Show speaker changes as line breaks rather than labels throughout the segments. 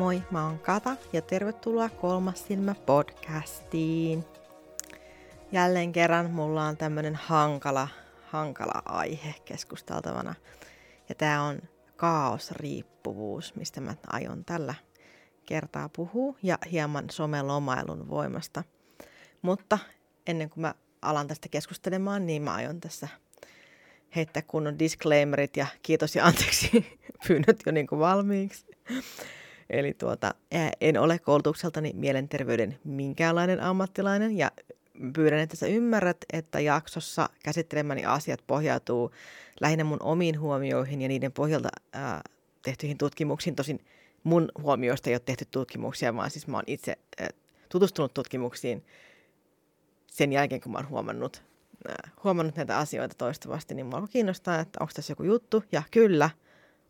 Moi, mä oon Kata ja tervetuloa Kolmas silmä podcastiin. Jälleen kerran mulla on tämmönen hankala, hankala aihe keskusteltavana. Ja tää on kaosriippuvuus, mistä mä aion tällä kertaa puhua ja hieman somelomailun voimasta. Mutta ennen kuin mä alan tästä keskustelemaan, niin mä aion tässä heittää kunnon disclaimerit ja kiitos ja anteeksi pyynnöt jo niin kuin valmiiksi. Eli tuota, en ole koulutukseltani mielenterveyden minkäänlainen ammattilainen ja pyydän, että sä ymmärrät, että jaksossa käsittelemäni asiat pohjautuu lähinnä mun omiin huomioihin ja niiden pohjalta ää, tehtyihin tutkimuksiin. Tosin mun huomioista ei ole tehty tutkimuksia, vaan siis mä oon itse ää, tutustunut tutkimuksiin sen jälkeen, kun mä oon huomannut, ää, huomannut näitä asioita toistuvasti, niin mua kiinnostaa, että onko tässä joku juttu. Ja kyllä,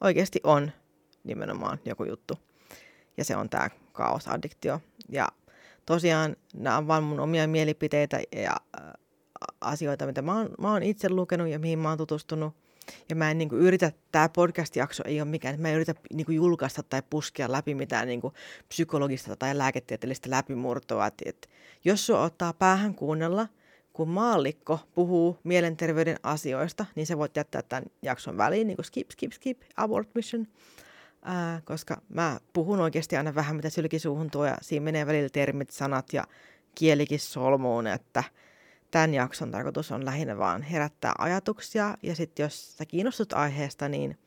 oikeasti on nimenomaan joku juttu. Ja se on tämä kaosaddiktio. Ja tosiaan nämä on vain mun omia mielipiteitä ja äh, asioita, mitä mä oon, mä oon itse lukenut ja mihin mä oon tutustunut. Ja mä en niin kuin, yritä, tämä podcast-jakso ei ole mikään, mä en yritä niin kuin, julkaista tai puskea läpi mitään niin kuin, psykologista tai lääketieteellistä läpimurtoa. Et, et, jos sua ottaa päähän kuunnella, kun maallikko puhuu mielenterveyden asioista, niin se voit jättää tämän jakson väliin, niin kuin skip, skip, skip, abort mission ää, koska mä puhun oikeasti aina vähän mitä sylkisuuhun tuo ja siinä menee välillä termit, sanat ja kielikin solmuun, että tämän jakson tarkoitus on lähinnä vaan herättää ajatuksia ja sitten jos sä kiinnostut aiheesta, niin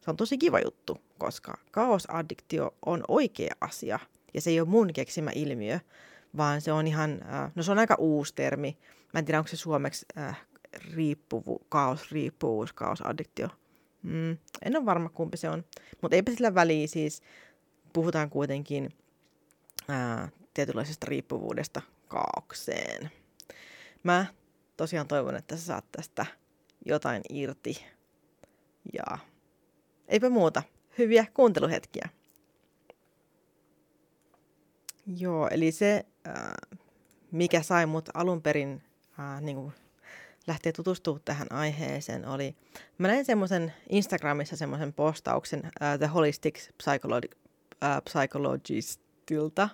se on tosi kiva juttu, koska kaosaddiktio on oikea asia ja se ei ole mun keksimä ilmiö, vaan se on ihan, äh, no se on aika uusi termi. Mä en tiedä, onko se suomeksi äh, riippuvu, kaosriippuvuus, kaosaddiktio – Mm, en ole varma, kumpi se on. Mutta eipä sillä väliä siis. Puhutaan kuitenkin ää, tietynlaisesta riippuvuudesta kaaukseen. Mä tosiaan toivon, että sä saat tästä jotain irti. Ja eipä muuta. Hyviä kuunteluhetkiä. Joo, eli se, ää, mikä sai mut alun perin ää, niin kuin lähteä tutustumaan tähän aiheeseen oli, mä näin semmoisen Instagramissa semmoisen postauksen uh, The Holistic Psycholo- uh, Psychologistilta.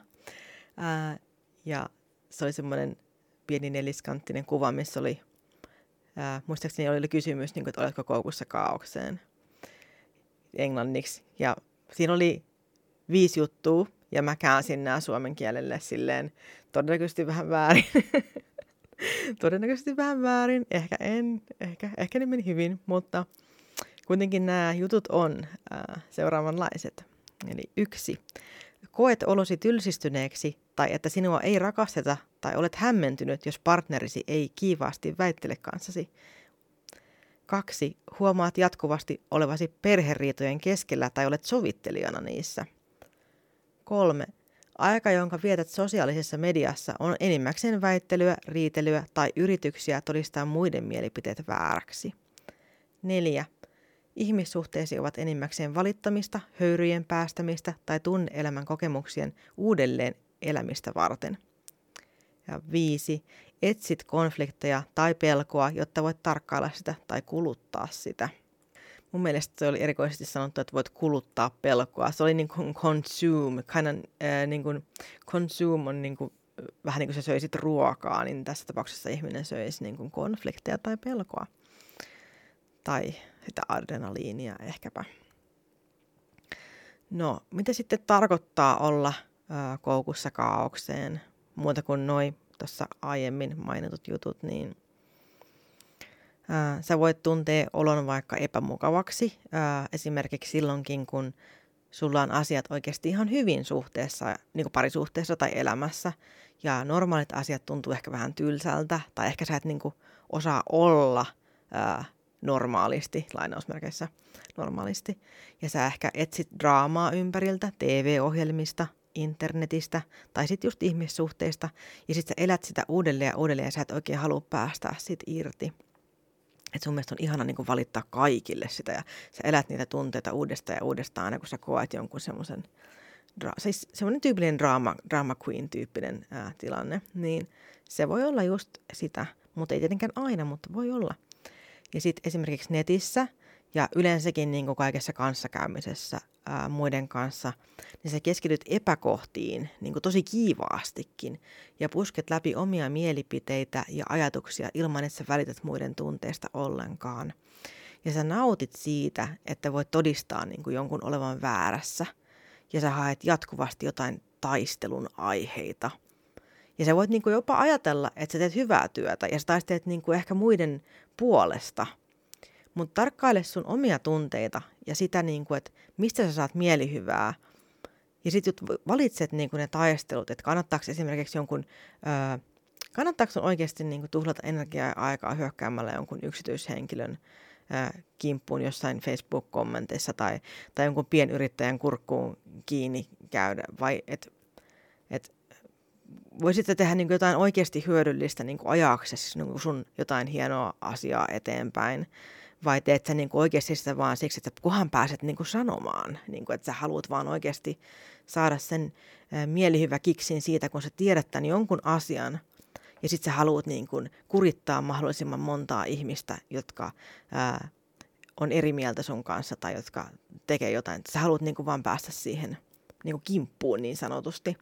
Uh, ja se oli semmoinen pieni neliskanttinen kuva, missä oli, uh, muistaakseni oli kysymys, niin kuin, että oletko koukussa kaaukseen englanniksi. Ja siinä oli viisi juttua, ja mä käänsin nämä suomen kielelle silleen todennäköisesti vähän väärin. Todennäköisesti vähän väärin, ehkä en, ehkä, ehkä ne meni hyvin, mutta kuitenkin nämä jutut on ää, seuraavanlaiset. Eli yksi, koet olosi tylsistyneeksi tai että sinua ei rakasteta tai olet hämmentynyt, jos partnerisi ei kiivaasti väittele kanssasi. Kaksi, huomaat jatkuvasti olevasi perheriitojen keskellä tai olet sovittelijana niissä. Kolme, Aika, jonka vietät sosiaalisessa mediassa, on enimmäkseen väittelyä, riitelyä tai yrityksiä todistaa muiden mielipiteet vääräksi. 4. Ihmissuhteesi ovat enimmäkseen valittamista, höyryjen päästämistä tai tunneelämän kokemuksien uudelleen elämistä varten. Ja 5. Etsit konflikteja tai pelkoa, jotta voit tarkkailla sitä tai kuluttaa sitä. Mun mielestä se oli erikoisesti sanottu, että voit kuluttaa pelkoa. Se oli niin kuin consume, kind of, äh, niin kuin consume on niin kuin, vähän niin kuin sä söisit ruokaa, niin tässä tapauksessa ihminen söisi niin kuin konflikteja tai pelkoa. Tai sitä adrenaliinia ehkäpä. No, mitä sitten tarkoittaa olla äh, koukussa kaaukseen? Muuta kuin noin tuossa aiemmin mainitut jutut, niin – sä voit tuntea olon vaikka epämukavaksi, esimerkiksi silloinkin, kun sulla on asiat oikeasti ihan hyvin suhteessa, niin kuin parisuhteessa tai elämässä, ja normaalit asiat tuntuu ehkä vähän tylsältä, tai ehkä sä et niin kuin osaa olla normaalisti, lainausmerkeissä normaalisti, ja sä ehkä etsit draamaa ympäriltä, TV-ohjelmista, internetistä, tai sitten just ihmissuhteista, ja sitten sä elät sitä uudelleen ja uudelleen, ja sä et oikein halua päästää siitä irti että sun mielestä on ihana niin valittaa kaikille sitä ja sä elät niitä tunteita uudestaan ja uudestaan aina kun sä koet jonkun semmoisen, dra- siis semmoinen tyypillinen drama, drama queen-tyyppinen ää, tilanne, niin se voi olla just sitä, mutta ei tietenkään aina, mutta voi olla. Ja sitten esimerkiksi netissä ja yleensäkin niin kaikessa kanssakäymisessä ää, muiden kanssa, niin sä keskityt epäkohtiin niin kuin tosi kiivaastikin ja pusket läpi omia mielipiteitä ja ajatuksia ilman, että sä välität muiden tunteista ollenkaan. Ja sä nautit siitä, että voit todistaa niin kuin jonkun olevan väärässä ja sä haet jatkuvasti jotain taistelun aiheita. Ja sä voit niin kuin jopa ajatella, että sä teet hyvää työtä ja sä taistelet niin kuin ehkä muiden puolesta – mutta tarkkaile sun omia tunteita ja sitä, niin kuin, että mistä sä saat mielihyvää. Ja sitten valitset niin kuin ne taistelut, että kannattaako esimerkiksi jonkun, öö, kannattaako sun oikeasti niin kuin tuhlata energiaa ja aikaa hyökkäämällä jonkun yksityishenkilön öö, kimppuun jossain Facebook-kommenteissa tai, tai jonkun pienyrittäjän kurkkuun kiinni käydä, vai että et, voisit tehdä niin jotain oikeasti hyödyllistä niin ajaksesi niin sun jotain hienoa asiaa eteenpäin vai teet sä niin kuin oikeasti sitä vaan siksi, että kuhan pääset niin kuin sanomaan, niin kuin, että sä haluat vaan oikeasti saada sen mielihyvä kiksin siitä, kun sä tiedät tämän jonkun asian, ja sitten sä haluat niin kuin kurittaa mahdollisimman montaa ihmistä, jotka ää, on eri mieltä sun kanssa tai jotka tekee jotain. Sä haluat niin kuin vaan päästä siihen niin kuin kimppuun niin sanotusti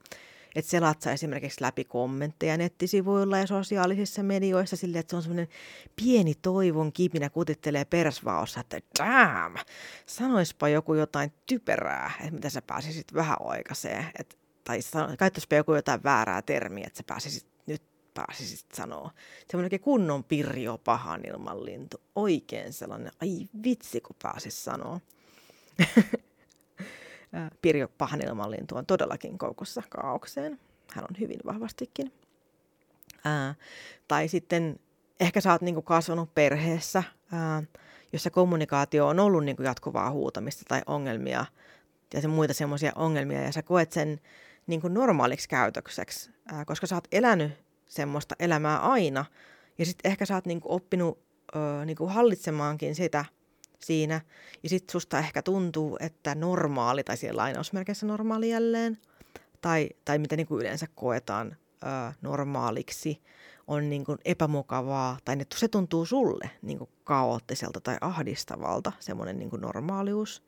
että selat sä esimerkiksi läpi kommentteja nettisivuilla ja sosiaalisissa medioissa silleen, että se on semmoinen pieni toivon kipinä kutittelee persvaossa, että damn, sanoispa joku jotain typerää, että mitä sä pääsisit vähän oikaiseen, että, tai käyttäisipä joku jotain väärää termiä, että sä pääsisit nyt pääsisit sanoa. Semmoinen kunnon pirjo pahan ilman lintu. Oikein sellainen, ai vitsi kun pääsis sanoa. Pirjo Pahanilmanlintu on todellakin koukussa kaaukseen. Hän on hyvin vahvastikin. Ää, tai sitten ehkä sä oot niinku kasvanut perheessä, ää, jossa kommunikaatio on ollut niinku jatkuvaa huutamista tai ongelmia ja se muita semmoisia ongelmia, ja sä koet sen niinku normaaliksi käytökseksi, ää, koska sä oot elänyt semmoista elämää aina, ja sitten ehkä sä oot niinku oppinut ö, niinku hallitsemaankin sitä – siinä. Ja sitten susta ehkä tuntuu, että normaali, tai siellä lainausmerkeissä normaali jälleen, tai, tai mitä niin kuin yleensä koetaan ö, normaaliksi, on niin kuin epämukavaa, tai se tuntuu sulle niin kuin kaoottiselta tai ahdistavalta, semmoinen niin kuin normaalius.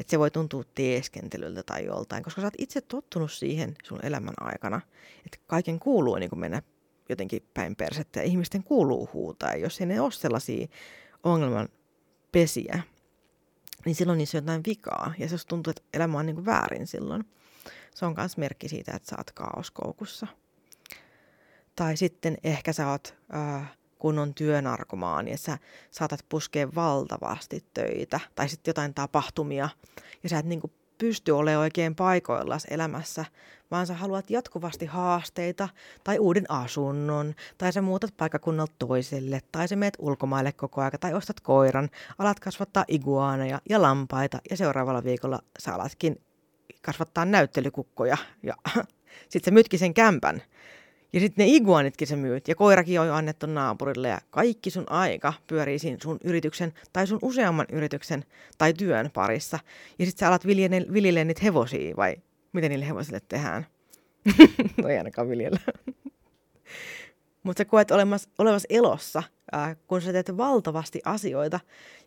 Että se voi tuntua teeskentelyltä tai joltain, koska sä oot itse tottunut siihen sun elämän aikana, että kaiken kuuluu niin kuin mennä jotenkin päin persettä ja ihmisten kuuluu huutaa. Ja jos ei ne ole sellaisia ongelman pesiä, niin silloin niissä on jotain vikaa. Ja jos tuntuu, että elämä on niin kuin väärin silloin, se on myös merkki siitä, että sä oot kaoskoukussa. Tai sitten ehkä sä oot äh, kunnon työnarkomaani, ja sä saatat puskea valtavasti töitä tai sitten jotain tapahtumia, ja sä et niin kuin pysty olemaan oikein paikoillaan elämässä, vaan sä haluat jatkuvasti haasteita tai uuden asunnon, tai sä muutat paikakunnalta toiselle, tai sä meet ulkomaille koko ajan, tai ostat koiran, alat kasvattaa iguaaneja ja lampaita, ja seuraavalla viikolla sä alatkin kasvattaa näyttelykukkoja, ja sit sä myytkin sen kämpän. Ja sitten ne iguanitkin sä myyt, ja koirakin on jo annettu naapurille, ja kaikki sun aika pyörii siinä sun yrityksen, tai sun useamman yrityksen, tai työn parissa. Ja sitten sä alat viljellä niitä hevosia, vai miten niille hevosille tehdään? no ei ainakaan viljellä. Mutta sä koet olemassa, olevas elossa, ää, kun sä teet valtavasti asioita,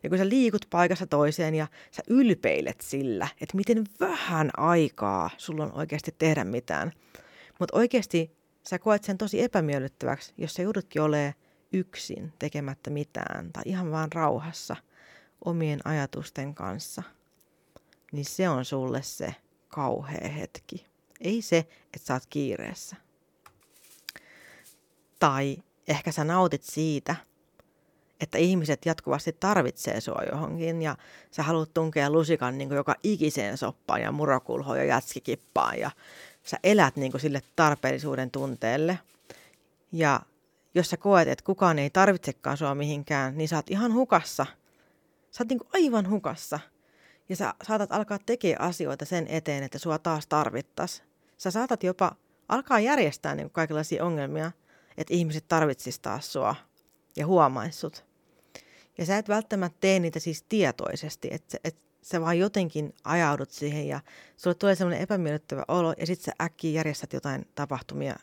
ja kun sä liikut paikassa toiseen, ja sä ylpeilet sillä, että miten vähän aikaa sulla on oikeasti tehdä mitään. Mutta oikeasti sä koet sen tosi epämiellyttäväksi, jos sä joudutkin olemaan yksin tekemättä mitään tai ihan vaan rauhassa omien ajatusten kanssa, niin se on sulle se kauhea hetki. Ei se, että sä oot kiireessä. Tai ehkä sä nautit siitä, että ihmiset jatkuvasti tarvitsee sua johonkin ja sä haluat tunkea lusikan niin joka ikiseen soppaan ja murokulhoon ja jätskikippaan ja sä elät niin kuin sille tarpeellisuuden tunteelle. Ja jos sä koet, että kukaan ei tarvitsekaan sua mihinkään, niin sä oot ihan hukassa. Sä oot niin kuin aivan hukassa. Ja sä saatat alkaa tekemään asioita sen eteen, että sua taas tarvittas. Sä saatat jopa alkaa järjestää niin kaikenlaisia ongelmia, että ihmiset tarvitsis taas sua ja huomaissut. Ja sä et välttämättä tee niitä siis tietoisesti, että, että sä vaan jotenkin ajaudut siihen ja sulle tulee semmoinen epämiellyttävä olo ja sitten sä äkkiä järjestät jotain tapahtumia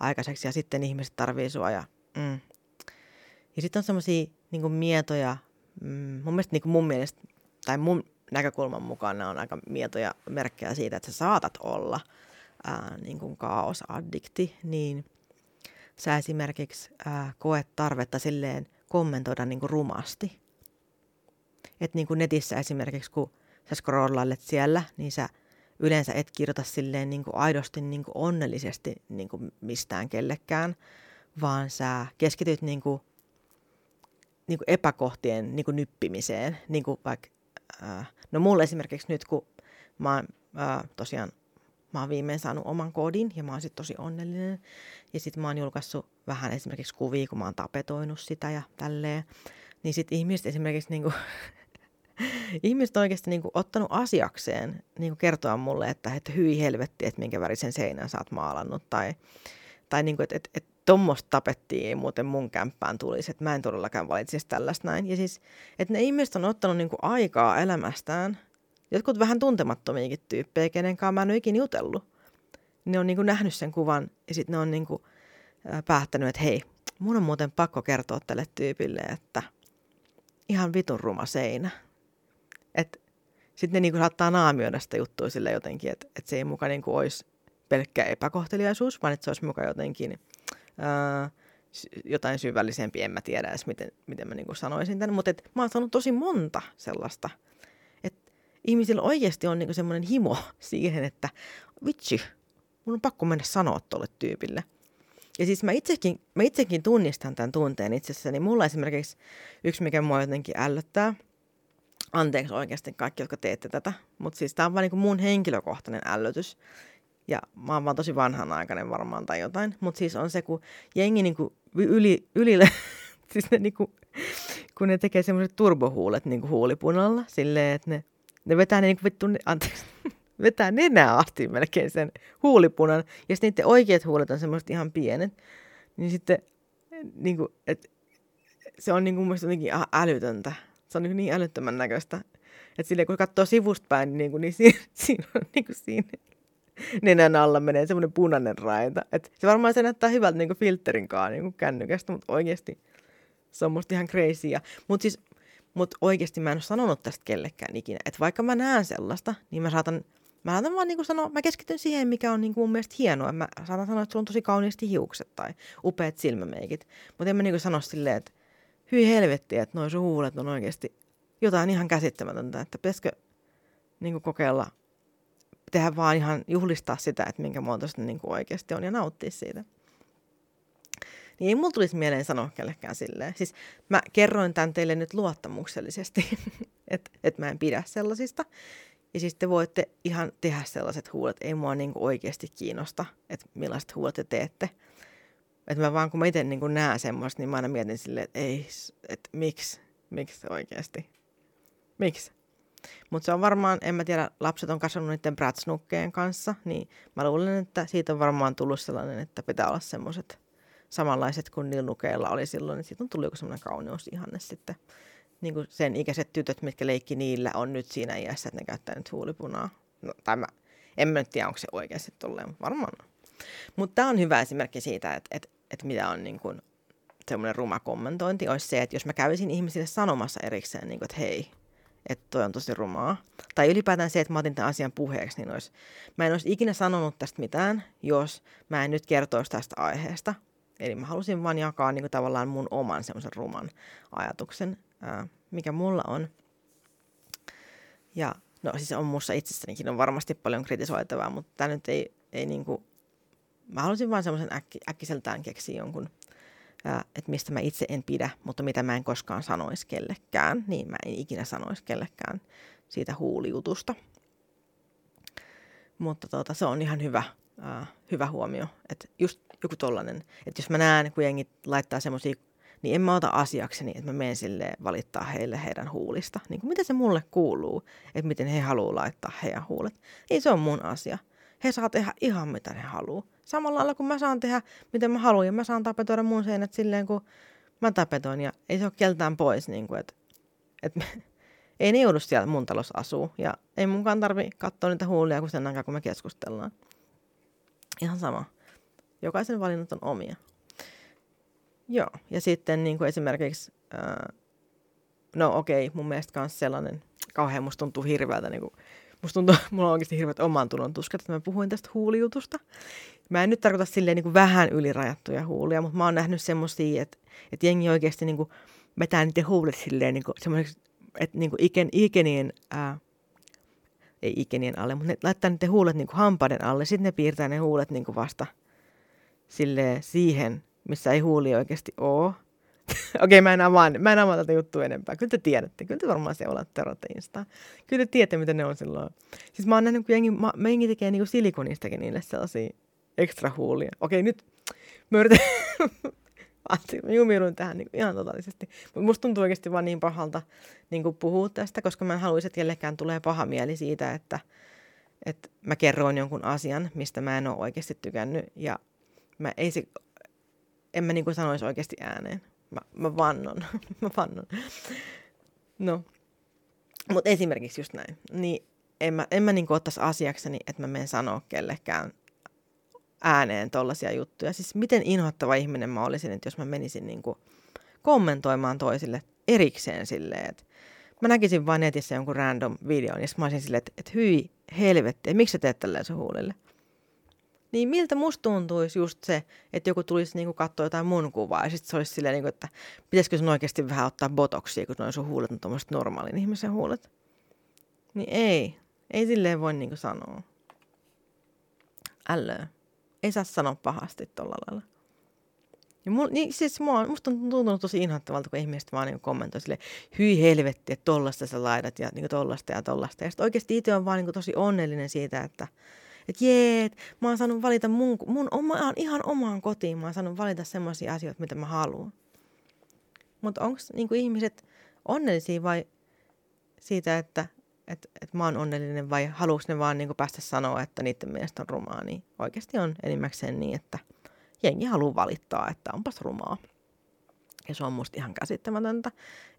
aikaiseksi ja sitten ihmiset tarvii sua ja mm. Ja sitten on semmoisia niin mietoja, mm, mun mielestä, niin mun mielestä, tai mun näkökulman mukaan nämä on aika mietoja merkkejä siitä, että sä saatat olla ää, niin kuin kaosaddikti, niin sä esimerkiksi ää, koet tarvetta silleen kommentoida niin kuin rumasti. Että niin kuin netissä esimerkiksi, kun sä scrollailet siellä, niin sä yleensä et kirjoita silleen niin kuin aidosti niin kuin onnellisesti niin kuin mistään kellekään, vaan sä keskityt niin kuin, niin kuin epäkohtien niin kuin nyppimiseen. Niin kuin vaikka, äh, no mulle esimerkiksi nyt, kun mä oon äh, tosiaan mä oon viimein saanut oman kodin ja mä oon sit tosi onnellinen. Ja sit mä oon julkaissut vähän esimerkiksi kuvia, kun mä oon tapetoinut sitä ja tälleen. Niin sit ihmiset esimerkiksi niinku, ihmiset on oikeasti niinku ottanut asiakseen niinku kertoa mulle, että, että hyi helvetti, että minkä värisen seinän sä oot maalannut. Tai, tai niinku, että et, et, tuommoista tapettiin ei muuten mun kämppään tulisi, että mä en todellakaan valitsisi tällaista näin. Ja siis, että ne ihmiset on ottanut niinku aikaa elämästään – jotkut vähän tuntemattomiakin tyyppejä, kenen kanssa mä en ole ikinä jutellut. Ne on niin kuin nähnyt sen kuvan ja sitten ne on niin kuin päättänyt, että hei, mun on muuten pakko kertoa tälle tyypille, että ihan vitun ruma seinä. Että sitten ne niin kuin saattaa naamioida sitä juttua sille jotenkin, että, että se ei muka niin kuin olisi pelkkä epäkohteliaisuus, vaan että se olisi muka jotenkin ää, jotain syvällisempi, en mä tiedä edes miten, miten mä niin kuin sanoisin tämän, mutta et, mä oon saanut tosi monta sellaista ihmisillä oikeasti on niinku semmoinen himo siihen, että vitsi, mun on pakko mennä sanoa tuolle tyypille. Ja siis mä itsekin, mä itsekin tunnistan tämän tunteen itsessäni. Mulla esimerkiksi yksi, mikä mua jotenkin ällöttää, anteeksi oikeasti kaikki, jotka teette tätä, mutta siis tämä on vaan niin mun henkilökohtainen ällötys. Ja mä oon vaan tosi vanhanaikainen varmaan tai jotain. Mutta siis on se, kun jengi niinku yli, yli siis ne niinku, kun ne tekee semmoiset turbohuulet niinku huulipunalla, silleen, että ne ne vetää ne kuin vittu, anteeksi, vetää nenää asti melkein sen huulipunan. Ja sitten niiden oikeat huulet on semmoiset ihan pienet. Niin sitten niin kuin, et, se on niin kuin mielestäni jotenkin ihan älytöntä. Se on niin, niin älyttömän näköistä. Että silleen kun katsoo sivusta päin, niin, kuin, niin siinä, siinä on niin kuin siinä nenän alla menee semmoinen punainen raita. Et se varmaan se näyttää hyvältä niin filterin kanssa niin kännykästä, mutta oikeasti se on musta ihan crazy. Mutta siis mutta oikeasti mä en ole sanonut tästä kellekään ikinä. Että vaikka mä näen sellaista, niin mä saatan, mä saatan vaan niinku sanoa, mä keskityn siihen, mikä on niinku mun mielestä hienoa. Mä saatan sanoa, että sulla on tosi kauniisti hiukset tai upeat silmämeikit. Mutta en mä niinku sano silleen, että hyi helvetti, että noin sun huulet on oikeasti jotain ihan käsittämätöntä. Että pitäisikö niinku kokeilla tehdä vaan ihan juhlistaa sitä, että minkä muotoista niinku oikeasti on ja nauttia siitä niin ei mulla tulisi mieleen sanoa kellekään silleen. Siis mä kerroin tämän teille nyt luottamuksellisesti, että et mä en pidä sellaisista. Ja siis te voitte ihan tehdä sellaiset huulet. Ei mua niinku oikeasti kiinnosta, että millaiset huulet te teette. Että mä vaan kun mä itse niinku näen semmoista, niin mä aina mietin silleen, että ei, että miksi, miksi oikeasti, miksi. Mutta se on varmaan, en mä tiedä, lapset on kasvanut niiden bratsnukkeen kanssa, niin mä luulen, että siitä on varmaan tullut sellainen, että pitää olla semmoiset samanlaiset kuin nilnukeilla oli silloin, niin siitä on tullut joku semmoinen kauneusihanne sitten. Niin kuin sen ikäiset tytöt, mitkä leikki niillä, on nyt siinä iässä, että ne käyttää nyt huulipunaa. No, tai mä, en mä nyt tiedä, onko se oikeasti tolleen, mutta varmaan. Mutta tämä on hyvä esimerkki siitä, että, että, että mitä on niin kuin semmoinen ruma kommentointi, olisi se, että jos mä kävisin ihmisille sanomassa erikseen, niin kuin, että hei, että toi on tosi rumaa. Tai ylipäätään se, että mä otin tämän asian puheeksi, niin olisi, mä en olisi ikinä sanonut tästä mitään, jos mä en nyt kertoisi tästä aiheesta. Eli mä halusin vaan jakaa niin kuin tavallaan mun oman semmoisen ruman ajatuksen, ää, mikä mulla on. Ja no siis on mussa itsessänikin on varmasti paljon kritisoitavaa, mutta tämä nyt ei, ei niin kuin, mä halusin vaan semmoisen äkki, äkkiseltään keksiä jonkun, että mistä mä itse en pidä, mutta mitä mä en koskaan sanoisi kellekään, niin mä en ikinä sanoisi kellekään siitä huulijutusta. Mutta tota, se on ihan hyvä, ää, hyvä huomio, että just joku tollanen, että jos mä näen, kun jengi laittaa semmoisia, niin en mä ota asiakseni, että mä menen sille valittaa heille heidän huulista. Niin kuin miten se mulle kuuluu, että miten he haluaa laittaa heidän huulet. Ei se on mun asia. He saa tehdä ihan mitä ne haluaa. Samalla lailla kuin mä saan tehdä, miten mä haluan. Ja mä saan tapetoida mun seinät silleen, kun mä tapetoin. Ja ei se ole keltään pois, niin kuin, että, että ei ne joudu siellä mun talossa asuu. Ja ei munkaan tarvi katsoa niitä huulia, kun sen aikaa, kun me keskustellaan. Ihan sama. Jokaisen valinnat on omia. Joo, ja sitten niin kuin esimerkiksi, ää, no okei, okay, mun mielestä myös sellainen, kauhean musta tuntuu hirveältä, niin kuin, musta tuntuu, mulla on oikeasti hirveät oman tunnon tuskat, että mä puhuin tästä huulijutusta. Mä en nyt tarkoita silleen niin kuin vähän ylirajattuja huulia, mutta mä oon nähnyt semmosia, että, että jengi oikeasti niin kuin vetää niiden huulet silleen niin kuin semmoiseksi, että niin kuin iken, ikenien, ää, ei ikenien alle, mutta ne laittaa niiden huulet niin kuin hampaiden alle, sitten ne piirtää ne huulet niin kuin vasta silleen siihen, missä ei huuli oikeasti ole. Okei, okay, mä en avaa, mä en avaa tätä juttua enempää. Kyllä te tiedätte, kyllä te varmaan seuraatte Terotte Instaa. Kyllä te tiedätte, mitä ne on silloin. Siis mä oon nähnyt, kun jengi, mä, jengi tekee niinku silikonistakin niille sellaisia ekstra huulia. Okei, okay, nyt mä yritän, mä jumiudun tähän niin ihan totaalisesti. Mutta musta tuntuu oikeasti vaan niin pahalta niin puhua tästä, koska mä en haluaisi, että jellekään tulee paha mieli siitä, että, että mä kerroin jonkun asian, mistä mä en ole oikeasti tykännyt. Ja mä ei se, en mä niin kuin sanoisi oikeasti ääneen. Mä, mä vannon. mä vannon. No. Mutta esimerkiksi just näin. Niin en mä, en mä niin ottaisi asiakseni, että mä menen sanoa kellekään ääneen tollaisia juttuja. Siis miten inhottava ihminen mä olisin, että jos mä menisin niin kuin kommentoimaan toisille erikseen silleen, että mä näkisin vain netissä jonkun random videon ja mä olisin silleen, että, että hyi helvetti, miksi sä teet tälleen sun huulille? Niin miltä musta tuntuisi just se, että joku tulisi niinku katsoa jotain mun kuvaa ja sitten se olisi silleen, niinku, että pitäisikö sun oikeasti vähän ottaa botoksia, kun noin sun huulet on tuommoiset normaalin ihmisen huulet. Niin ei, ei silleen voi niinku sanoa. Ällöä. Ei saa sanoa pahasti tolla lailla. Ja mul, niin siis mua, musta on tuntunut tosi inhoittavalta, kun ihmiset vaan niin kommentoi sille, hyi helvetti, että tollasta sä laidat ja niin tollasta ja tollasta. Ja sitten oikeasti itse on vaan niin tosi onnellinen siitä, että, että jee, et mä oon saanut valita mun, mun oma, ihan omaan kotiin, mä oon saanut valita semmoisia asioita, mitä mä haluan. Mutta onko niinku ihmiset onnellisia vai siitä, että et, et mä oon onnellinen vai haluuks ne vaan niinku päästä sanoa, että niiden mielestä on rumaa, niin oikeasti on enimmäkseen niin, että jengi haluaa valittaa, että onpas rumaa. Ja se on musta ihan käsittämätöntä,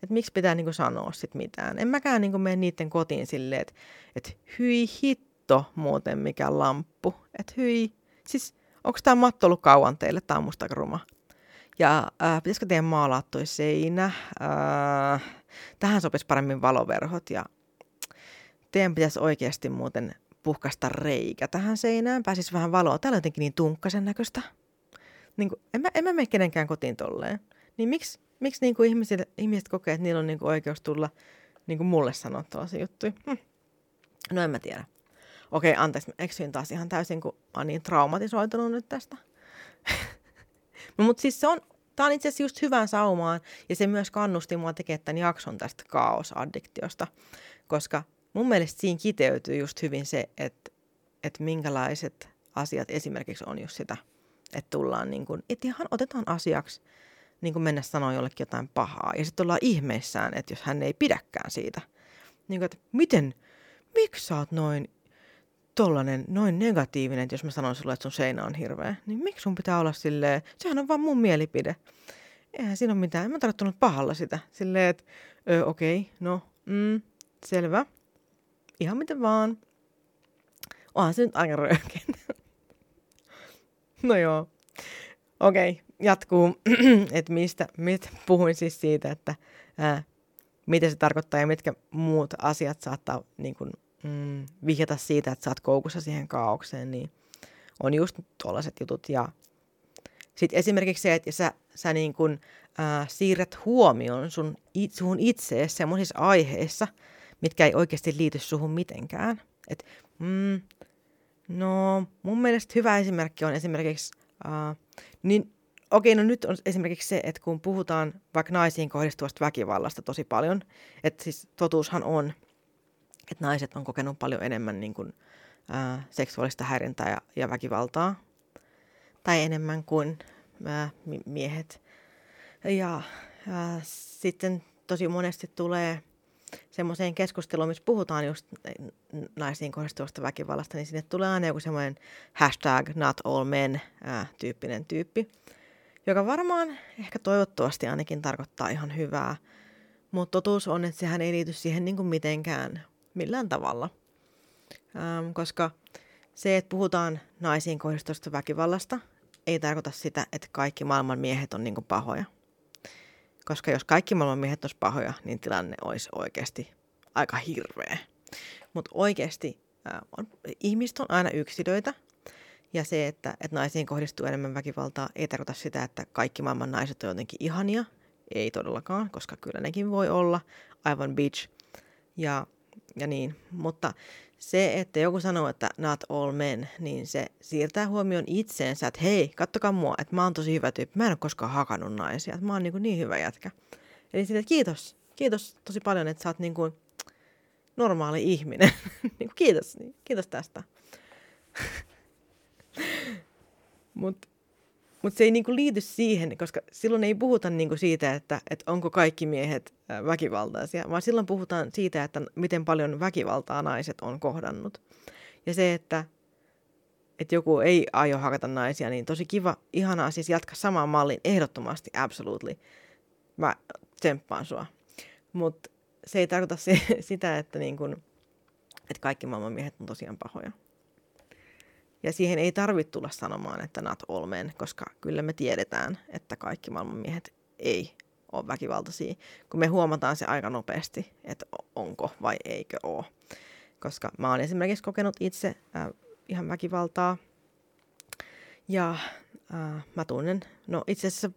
että miksi pitää niinku sanoa sit mitään. En mäkään niinku mene niiden kotiin silleen, että et hyi hit, matto muuten mikä lamppu. Että hyi, siis onko tämä matto ollut kauan teille? Tämä on musta ruma. Ja äh, pitäisikö teidän maalaa toi seinä? Äh, tähän sopisi paremmin valoverhot ja teidän pitäisi oikeasti muuten puhkasta reikä tähän seinään. Pääsis vähän valoa. Täällä on jotenkin niin tunkkasen näköistä. Niin kuin, en, mä, en mä mene kenenkään kotiin tolleen. Niin miksi, miksi niin kuin ihmiset, ihmiset kokee, että niillä on niin kuin oikeus tulla niin kuin mulle sanoa tuollaisia juttuja? Hm. No en mä tiedä. Okei, anteeksi, eksyin taas ihan täysin, kun mä oon niin traumatisoitunut nyt tästä. no, mutta siis se on, tää on itse asiassa just hyvään saumaan, ja se myös kannusti mua tekemään tämän jakson tästä kaosaddiktiosta, koska mun mielestä siinä kiteytyy just hyvin se, että, että minkälaiset asiat esimerkiksi on just sitä, että tullaan niin kuin, että ihan otetaan asiaksi niin kuin mennä sanoa jollekin jotain pahaa, ja sitten ollaan ihmeissään, että jos hän ei pidäkään siitä. Niin kuin, että miten, miksi sä oot noin tollanen, noin negatiivinen, että jos mä sanon sulle, että sun seinä on hirveä, niin miksi sun pitää olla silleen, sehän on vaan mun mielipide. Eihän siinä ole mitään, en mä tarttunut pahalla sitä. Silleen, että okei, okay, no, mm, selvä. Ihan miten vaan. Onhan se nyt aika röyhkeä. no joo. Okei, okay, jatkuu. että mistä, mit, puhuin siis siitä, että ää, mitä se tarkoittaa ja mitkä muut asiat saattaa niin kuin, mm, vihjata siitä, että sä oot koukussa siihen kaaukseen, niin on just tuollaiset jutut. Ja sitten esimerkiksi se, että sä, sä niin kun, äh, siirrät huomioon sun, it, suhun itseesi semmoisissa aiheissa, mitkä ei oikeasti liity suhun mitenkään. Et, mm, no, mun mielestä hyvä esimerkki on esimerkiksi, äh, niin okei, no nyt on esimerkiksi se, että kun puhutaan vaikka naisiin kohdistuvasta väkivallasta tosi paljon, että siis totuushan on, että naiset on kokenut paljon enemmän niin kuin, ää, seksuaalista häirintää ja, ja väkivaltaa. Tai enemmän kuin ää, miehet. Ja ää, sitten tosi monesti tulee semmoiseen keskusteluun, missä puhutaan just naisiin kohdistuvasta väkivallasta, niin sinne tulee aina joku semmoinen hashtag not all men ää, tyyppinen tyyppi, joka varmaan ehkä toivottavasti ainakin tarkoittaa ihan hyvää, mutta totuus on, että sehän ei liity siihen niin kuin mitenkään millään tavalla. Ähm, koska se, että puhutaan naisiin kohdistuvasta väkivallasta, ei tarkoita sitä, että kaikki maailman miehet on niin pahoja. Koska jos kaikki maailman miehet olisi pahoja, niin tilanne olisi oikeasti aika hirveä. Mutta oikeasti ää, on, ihmiset on aina yksilöitä, ja se, että, että naisiin kohdistuu enemmän väkivaltaa, ei tarkoita sitä, että kaikki maailman naiset on jotenkin ihania. Ei todellakaan, koska kyllä nekin voi olla aivan bitch. Ja, ja niin. Mutta se, että joku sanoo, että not all men, niin se siirtää huomioon itseensä, että hei, kattokaa mua, että mä oon tosi hyvä tyyppi. Mä en ole koskaan hakannut naisia, että mä oon niin, niin hyvä jätkä. Eli siitä, että kiitos, kiitos tosi paljon, että sä oot niin kuin normaali ihminen. Niin kiitos, kiitos tästä. Mutta mut se ei niinku liity siihen, koska silloin ei puhuta niinku siitä, että, että onko kaikki miehet väkivaltaisia, vaan silloin puhutaan siitä, että miten paljon väkivaltaa naiset on kohdannut. Ja se, että, että joku ei aio hakata naisia, niin tosi kiva, ihanaa siis jatka samaan malliin ehdottomasti, absolutely. Mä tsemppaan sua. Mutta se ei tarkoita se, sitä, että, niin kun, että kaikki maailman miehet on tosiaan pahoja. Ja siihen ei tarvitse tulla sanomaan, että not all men, koska kyllä me tiedetään, että kaikki maailman miehet ei ole väkivaltaisia, kun me huomataan se aika nopeasti, että onko vai eikö ole. Koska mä oon esimerkiksi kokenut itse äh, ihan väkivaltaa ja äh, mä tunnen, no itse asiassa,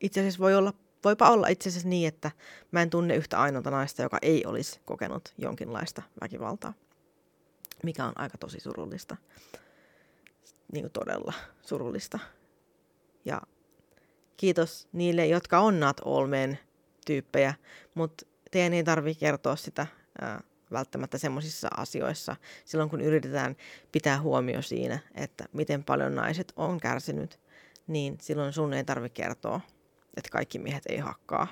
itse asiassa voi olla, voipa olla itse asiassa niin, että mä en tunne yhtä ainoata naista, joka ei olisi kokenut jonkinlaista väkivaltaa mikä on aika tosi surullista. Niin kuin todella surullista. Ja kiitos niille, jotka on not all men tyyppejä, mutta teidän ei tarvitse kertoa sitä ää, välttämättä semmoisissa asioissa silloin, kun yritetään pitää huomio siinä, että miten paljon naiset on kärsinyt, niin silloin sun ei tarvitse kertoa, että kaikki miehet ei hakkaa,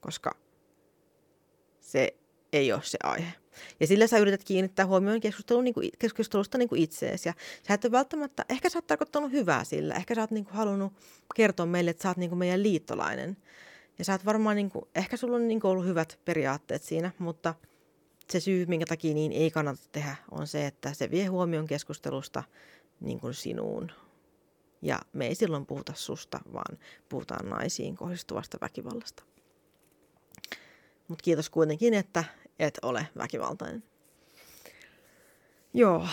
koska se ei ole se aihe. Ja sillä sä yrität kiinnittää huomioon keskustelun, niin kuin, keskustelusta niin kuin itseesi. Ja sä et välttämättä, ehkä sä oot tarkoittanut hyvää sillä. Ehkä sä oot niin kuin, halunnut kertoa meille, että sä oot niin kuin meidän liittolainen. Ja sä oot varmaan, niin kuin, ehkä sulla on niin kuin, ollut hyvät periaatteet siinä, mutta se syy, minkä takia niin ei kannata tehdä, on se, että se vie huomioon keskustelusta niin kuin sinuun. Ja me ei silloin puhuta susta, vaan puhutaan naisiin kohdistuvasta väkivallasta. Mutta kiitos kuitenkin, että et ole väkivaltainen. Joo,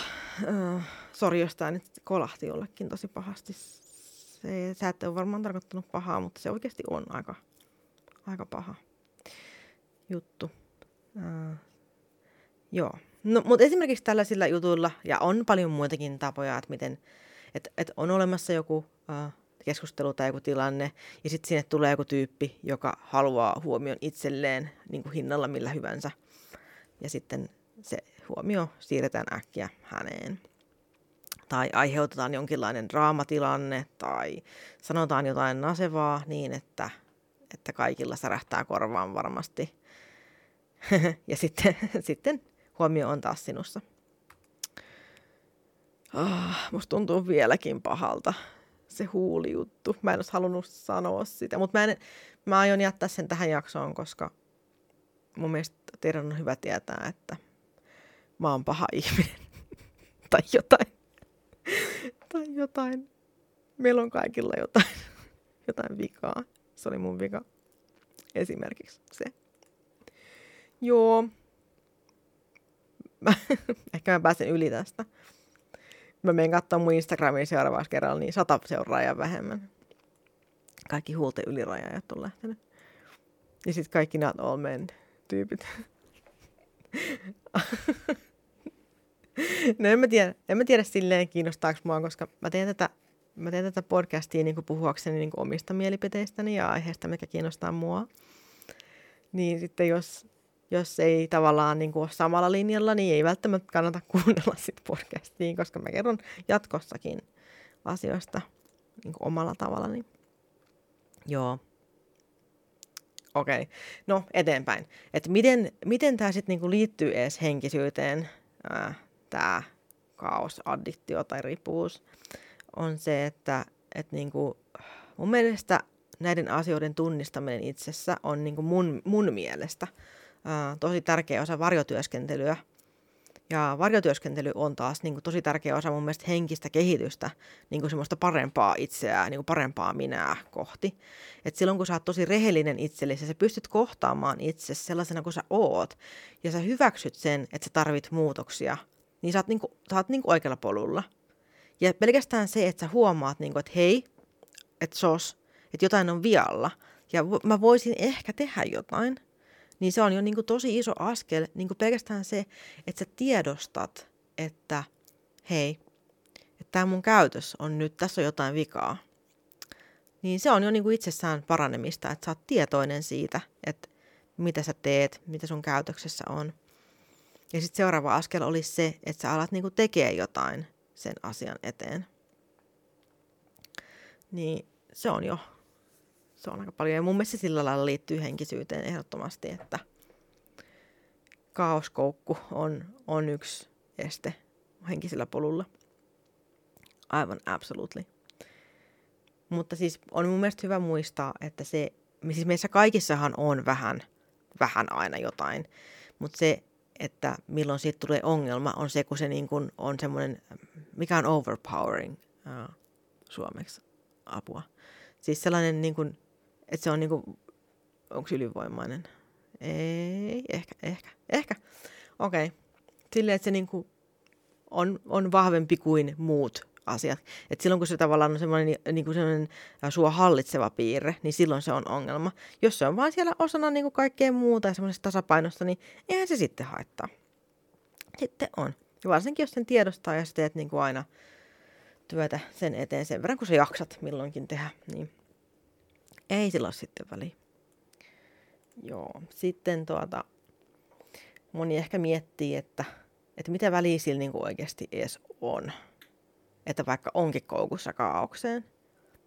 äh, sori jos tämä nyt kolahti jollekin tosi pahasti. Se, sä et ole varmaan tarkoittanut pahaa, mutta se oikeasti on aika, aika paha juttu. Äh, joo. No, mutta esimerkiksi tällaisilla jutuilla, ja on paljon muitakin tapoja, että miten, että, että on olemassa joku äh, keskustelu tai joku tilanne, ja sitten sinne tulee joku tyyppi, joka haluaa huomion itselleen niin kuin hinnalla millä hyvänsä ja sitten se huomio siirretään äkkiä häneen. Tai aiheutetaan jonkinlainen draamatilanne tai sanotaan jotain nasevaa niin, että, että kaikilla särähtää korvaan varmasti. ja sitten, sitten huomio on taas sinussa. Oh, musta tuntuu vieläkin pahalta se huulijuttu. Mä en olisi halunnut sanoa sitä, mutta mä, mä aion jättää sen tähän jaksoon, koska mun mielestä teidän on hyvä tietää, että mä oon paha ihminen. tai jotain. tai jotain. Meillä on kaikilla jotain, jotain vikaa. Se oli mun vika. Esimerkiksi se. Joo. Mä, ehkä mä pääsen yli tästä. Mä menen katsoa mun Instagramin seuraavaksi kerralla, niin sata seuraajaa vähemmän. Kaikki huulten ylirajaajat on lähtenyt. Ja sitten kaikki not all men tyypit. no en mä tiedä, en mä tiedä silleen kiinnostaako mua, koska mä teen tätä, mä teen tätä podcastia niin puhuakseni niin omista mielipiteistäni ja aiheesta, mikä kiinnostaa mua. Niin sitten jos, jos ei tavallaan niin ole samalla linjalla, niin ei välttämättä kannata kuunnella sit podcastiin, koska mä kerron jatkossakin asioista niin omalla tavallani. Joo. Okei, okay. no eteenpäin. Että miten, miten tämä sitten niinku liittyy edes henkisyyteen, tämä kaos, addiktio tai riippuvuus, on se, että et niinku, mun mielestä näiden asioiden tunnistaminen itsessä on niinku mun, mun mielestä ää, tosi tärkeä osa varjotyöskentelyä, Ja varjotyöskentely on taas niin kuin, tosi tärkeä osa mun mielestä henkistä kehitystä, niin kuin semmoista parempaa itseää, niin kuin parempaa minää kohti. Et silloin kun sä oot tosi rehellinen itsellesi, sä pystyt kohtaamaan itse sellaisena kuin sä oot, ja sä hyväksyt sen, että sä tarvit muutoksia, niin sä oot, niin kuin, sä oot niin kuin oikealla polulla. Ja pelkästään se, että sä huomaat, niin kuin, että hei, että sos, että jotain on vialla, ja mä voisin ehkä tehdä jotain – niin se on jo niin kuin tosi iso askel, niin kuin pelkästään se, että sä tiedostat, että hei, että tämä mun käytös on nyt, tässä on jotain vikaa. Niin se on jo niin kuin itsessään paranemista, että sä oot tietoinen siitä, että mitä sä teet, mitä sun käytöksessä on. Ja sitten seuraava askel olisi se, että sä alat niinku tekee jotain sen asian eteen. Niin se on jo se on aika paljon. Ja mun mielestä sillä lailla liittyy henkisyyteen ehdottomasti, että kaoskoukku on, on yksi este henkisellä polulla. Aivan absolutely. Mutta siis on mun mielestä hyvä muistaa, että se, siis meissä kaikissahan on vähän, vähän aina jotain, mutta se, että milloin siitä tulee ongelma, on se, kun se niin kun on semmoinen, mikä on overpowering uh, suomeksi apua. Siis sellainen niin kun että se on niinku, onko ylivoimainen? Ei, ehkä, ehkä, ehkä. Okei. Okay. Silleen, että se niinku on, on vahvempi kuin muut asiat. Et silloin kun se tavallaan on semmoinen, niin semmoinen sua hallitseva piirre, niin silloin se on ongelma. Jos se on vain siellä osana niin kuin kaikkea muuta ja semmoisesta tasapainosta, niin eihän se sitten haittaa. Sitten on. Ja varsinkin jos sen tiedostaa ja sä teet niin kuin aina työtä sen eteen sen verran, kun sä jaksat milloinkin tehdä, niin ei sillä sitten väliä. Joo, sitten tuota, moni ehkä miettii, että, että mitä väliä sillä niin kuin oikeasti edes on. Että vaikka onkin koukussa kaaukseen,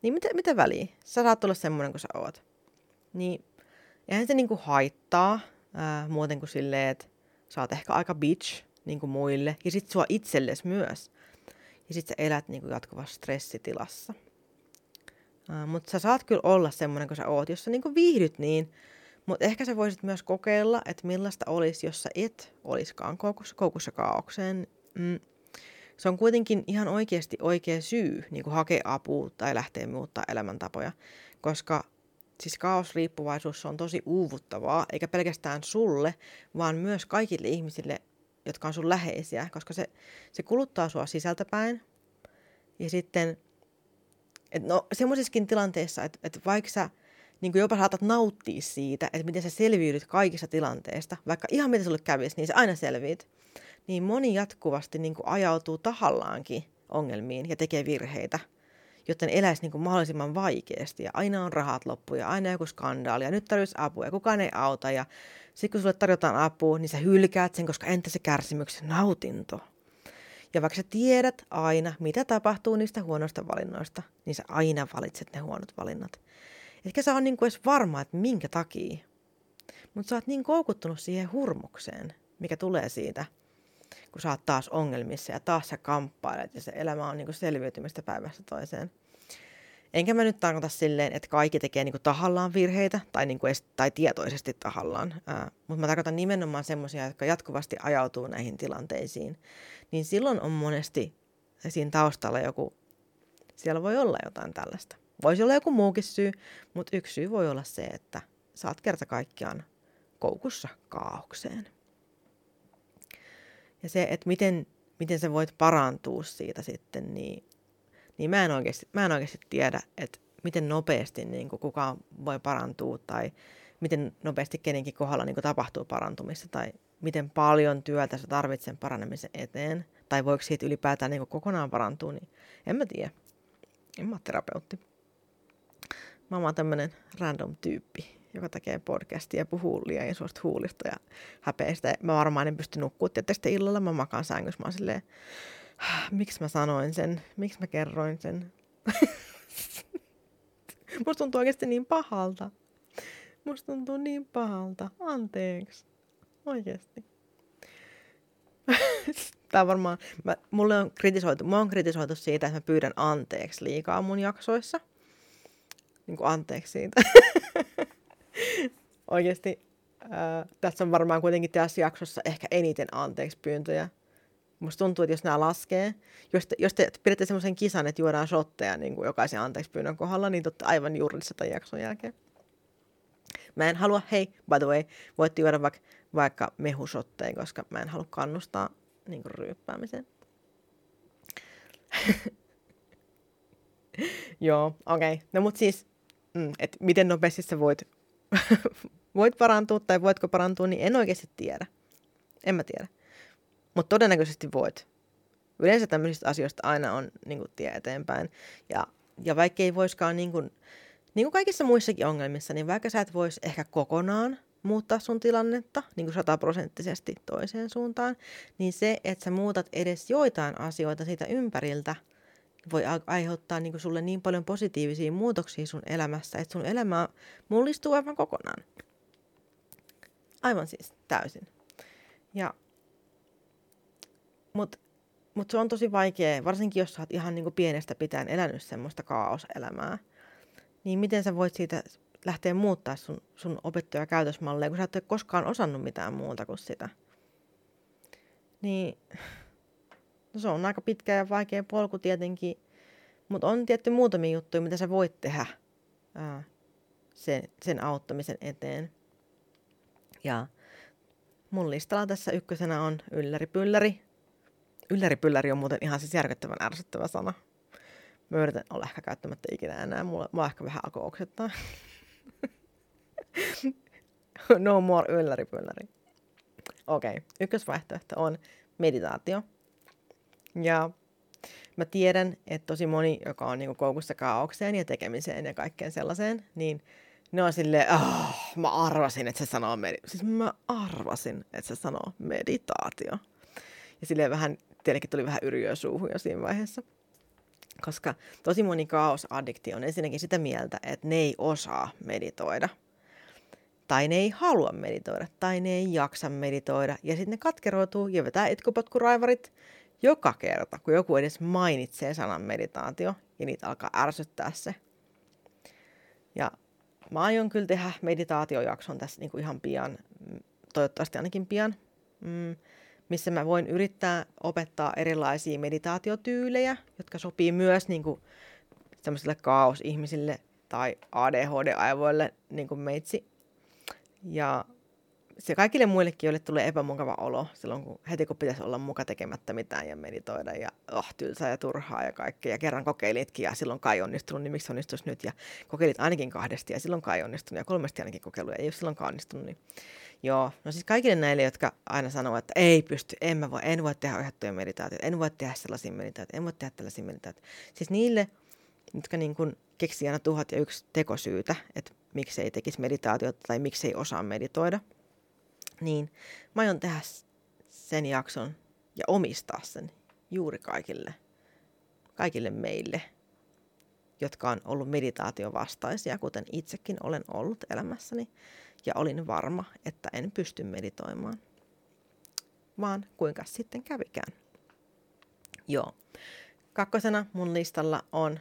niin mitä, mitä väliä? Sä saat olla semmoinen kuin sä oot. Niin eihän se niin kuin haittaa ää, muuten kuin silleen, että sä oot ehkä aika bitch niin kuin muille. Ja sit sua itsellesi myös. Ja sit sä elät niin kuin jatkuvassa stressitilassa. Mutta sä saat kyllä olla semmoinen kuin sä oot, jos sä niinku viihdyt niin. Mutta ehkä sä voisit myös kokeilla, että millaista olisi, jos sä et olisikaan koukussa, koukussa kaaukseen. Mm. Se on kuitenkin ihan oikeasti oikea syy niin hakea apua tai lähteä muuttaa elämäntapoja, koska siis kaosriippuvaisuus on tosi uuvuttavaa, eikä pelkästään sulle, vaan myös kaikille ihmisille, jotka on sun läheisiä, koska se, se kuluttaa sua sisältäpäin. Ja sitten et no semmoisissakin tilanteissa, että et vaikka sä niin jopa saatat nauttia siitä, että miten sä selviydyt kaikissa tilanteista, vaikka ihan mitä sulle kävisi, niin sä aina selviit, niin moni jatkuvasti niin ajautuu tahallaankin ongelmiin ja tekee virheitä, jotta ne eläisi niin mahdollisimman vaikeasti. Ja aina on rahat loppu ja aina joku skandaali ja nyt tarvitsisi apua ja kukaan ei auta. Ja sitten kun sulle tarjotaan apua, niin sä hylkäät sen, koska entä se kärsimyksen nautinto? Ja vaikka sä tiedät aina, mitä tapahtuu niistä huonoista valinnoista, niin sä aina valitset ne huonot valinnat. Etkä sä niin edes varma, että minkä takia. Mutta sä oot niin koukuttunut siihen hurmukseen, mikä tulee siitä, kun sä oot taas ongelmissa ja taas sä kamppailet ja se elämä on niin selviytymistä päivästä toiseen – Enkä mä nyt tarkoita silleen, että kaikki tekee niinku tahallaan virheitä tai, niinku edes, tai tietoisesti tahallaan, mutta mä tarkoitan nimenomaan semmoisia, jotka jatkuvasti ajautuu näihin tilanteisiin. Niin silloin on monesti siinä taustalla joku, siellä voi olla jotain tällaista. Voisi olla joku muukin syy, mutta yksi syy voi olla se, että saat kerta kaikkiaan koukussa kaaukseen. Ja se, että miten, miten sä voit parantua siitä sitten, niin niin mä en oikeasti, mä en oikeasti tiedä, että miten nopeasti niin kuin kukaan voi parantua tai miten nopeasti kenenkin kohdalla niin kuin tapahtuu parantumista tai miten paljon työtä sä tarvitset paranemisen eteen tai voiko siitä ylipäätään niin kuin kokonaan parantua, niin en mä tiedä. En mä terapeutti. Mä oon tämmönen random tyyppi, joka tekee podcastia ja puhuu liian isosta huulista ja häpeistä. Mä varmaan en pysty nukkua tietysti illalla. Mä makaan sängyssä. Mä oon silleen, miksi mä sanoin sen, miksi mä kerroin sen. Musta tuntuu oikeasti niin pahalta. Musta tuntuu niin pahalta. Anteeksi. Oikeasti. Tää varmaan, mä, mulle on kritisoitu, mä on kritisoitu siitä, että mä pyydän anteeksi liikaa mun jaksoissa. Niin kuin anteeksi siitä. Oikeasti, äh, tässä on varmaan kuitenkin tässä jaksossa ehkä eniten anteeksi pyyntöjä Musta tuntuu, että jos nämä laskee, jos te, jos te pidätte semmoisen kisan, että juodaan shotteja niin kuin jokaisen anteeksi pyynnön kohdalla, niin totta aivan juuri tämän jakson jälkeen. Mä en halua, hei, by the way, voitte juoda vaikka, vaikka mehusotteja, koska mä en halua kannustaa niin kuin ryyppäämiseen. Joo, okei. Okay. No mut siis, mm, että miten nopeasti sä voit, voit parantua tai voitko parantua, niin en oikeasti tiedä. En mä tiedä. Mutta todennäköisesti voit. Yleensä tämmöisistä asioista aina on niin kuin, tie eteenpäin. Ja, ja vaikka ei voiskaan, niin kuin, niin kuin kaikissa muissakin ongelmissa, niin vaikka sä et vois ehkä kokonaan muuttaa sun tilannetta niin kuin sataprosenttisesti toiseen suuntaan, niin se, että sä muutat edes joitain asioita siitä ympäriltä, voi aiheuttaa niin kuin sulle niin paljon positiivisia muutoksia sun elämässä, että sun elämä mullistuu aivan kokonaan. Aivan siis täysin. Ja mutta mut se on tosi vaikea, varsinkin jos sä oot ihan niinku pienestä pitäen elänyt semmoista kaaoselämää. Niin miten sä voit siitä lähteä muuttaa sun, sun opettuja ja käytösmalleja, kun sä et ole koskaan osannut mitään muuta kuin sitä. Niin no se on aika pitkä ja vaikea polku tietenkin, mutta on tietty muutamia juttuja, mitä sä voit tehdä ää, sen, sen auttamisen eteen. Ja mun listalla tässä ykkösenä on ylläri pylläri, Ylläripylläri on muuten ihan siis järkyttävän ärsyttävä sana. Mä yritän olla ehkä käyttämättä ikinä enää. Mulla, mulla ehkä vähän alkoi oksettaa. no more ylläripylläri. Okei, okay. ykkösvaihtoehto on meditaatio. Ja mä tiedän, että tosi moni, joka on niinku koukussa kaaukseen ja tekemiseen ja kaikkeen sellaiseen, niin ne on silleen, oh, mä arvasin, että se sanoo meditaatio. Siis mä arvasin, että se sanoo meditaatio. Ja silleen vähän tietenkin tuli vähän yriöä suuhun jo siinä vaiheessa. Koska tosi moni kaosadikti on ensinnäkin sitä mieltä, että ne ei osaa meditoida. Tai ne ei halua meditoida, tai ne ei jaksa meditoida. Ja sitten ne katkeroituu ja vetää itkupotkuraivarit joka kerta, kun joku edes mainitsee sanan meditaatio, ja niitä alkaa ärsyttää se. Ja mä aion kyllä tehdä meditaatiojakson tässä niinku ihan pian, toivottavasti ainakin pian. Mm, missä mä voin yrittää opettaa erilaisia meditaatiotyylejä, jotka sopii myös niin kuin sellaisille kaosihmisille tai ADHD-aivoille, niin kuin meitsi. Ja se kaikille muillekin, joille tulee epämukava olo silloin, kun heti kun pitäisi olla muka tekemättä mitään ja meditoida ja oh, tylsää ja turhaa ja kaikkea. Ja kerran kokeilitkin ja silloin kai onnistunut, niin miksi onnistuisi nyt? Ja kokeilit ainakin kahdesti ja silloin kai onnistunut ja kolmesti ainakin kokeilu ja ei ole silloin onnistunut. Niin Joo, no siis kaikille näille, jotka aina sanoo, että ei pysty, en, mä voi, en voi tehdä ohjattuja meditaatioita, en voi tehdä sellaisia meditaatioita, en voi tehdä tällaisia meditaatioita. Siis niille, jotka niin kuin keksii aina tuhat ja yksi tekosyytä, että miksi ei tekisi meditaatiota tai miksi ei osaa meditoida, niin mä aion tehdä sen jakson ja omistaa sen juuri kaikille, kaikille meille, jotka on ollut meditaatiovastaisia, kuten itsekin olen ollut elämässäni ja olin varma, että en pysty meditoimaan. Vaan kuinka sitten kävikään. Joo. Kakkosena mun listalla on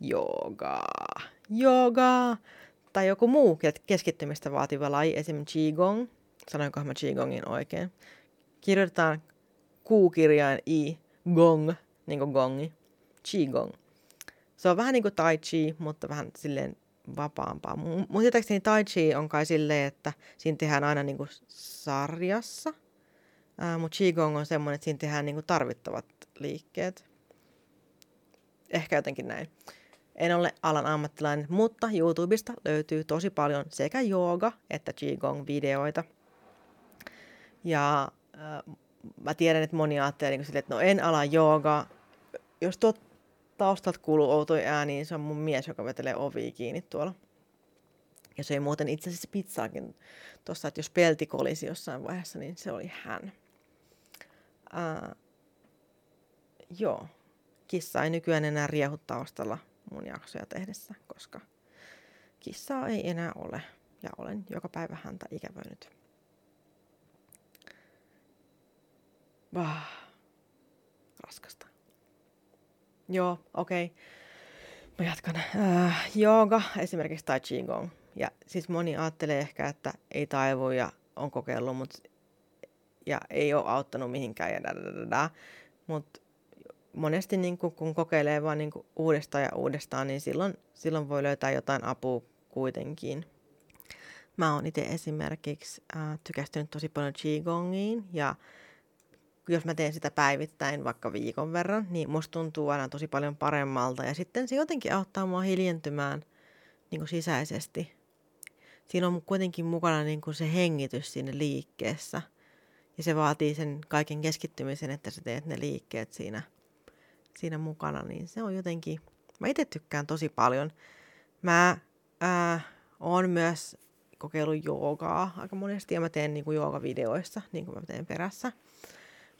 joogaa. Joogaa! Tai joku muu keskittymistä vaativa laji, esimerkiksi Qigong. Sanoinko mä Qigongin oikein? Kirjoitetaan kuukirjain i, gong, niin kuin gongi. Qigong. Se on vähän niin kuin tai chi, mutta vähän silleen vapaampaa. Mun tietääkseni Tai Chi on kai silleen, että siinä tehdään aina niinku sarjassa, mutta Qigong on semmoinen, että siinä tehdään niinku tarvittavat liikkeet. Ehkä jotenkin näin. En ole alan ammattilainen, mutta YouTubesta löytyy tosi paljon sekä jooga että Qigong-videoita. Ja äh, mä tiedän, että moni ajattelee niin että no en ala joogaa. Jos tuot taustalta kuuluu outoja ääni, niin se on mun mies, joka vetelee ovi kiinni tuolla. Ja se ei muuten itse asiassa pizzaakin tuossa, että jos pelti kolisi jossain vaiheessa, niin se oli hän. Ää, joo, kissa ei nykyään enää riehu taustalla mun jaksoja tehdessä, koska kissaa ei enää ole ja olen joka päivä häntä ikävöinyt. Vah, raskasta. Joo, okei. Okay. Mä jatkan. Äh, jooga esimerkiksi tai qigong. Ja siis moni ajattelee ehkä, että ei taivu ja on kokeillut, mutta ja ei ole auttanut mihinkään ja Mutta monesti niin kun, kun kokeilee vaan niin uudestaan ja uudestaan, niin silloin, silloin voi löytää jotain apua kuitenkin. Mä oon itse esimerkiksi äh, tykästynyt tosi paljon Qigongiin ja jos mä teen sitä päivittäin vaikka viikon verran, niin musta tuntuu aina tosi paljon paremmalta. Ja sitten se jotenkin auttaa mua hiljentymään niin kuin sisäisesti. Siinä on kuitenkin mukana niin kuin se hengitys siinä liikkeessä. Ja se vaatii sen kaiken keskittymisen, että sä teet ne liikkeet siinä, siinä mukana. Niin se on jotenkin, mä itse tykkään tosi paljon. Mä ää, oon myös kokeillut joogaa aika monesti ja mä teen niin kuin joogavideoissa, niin kuin mä teen perässä.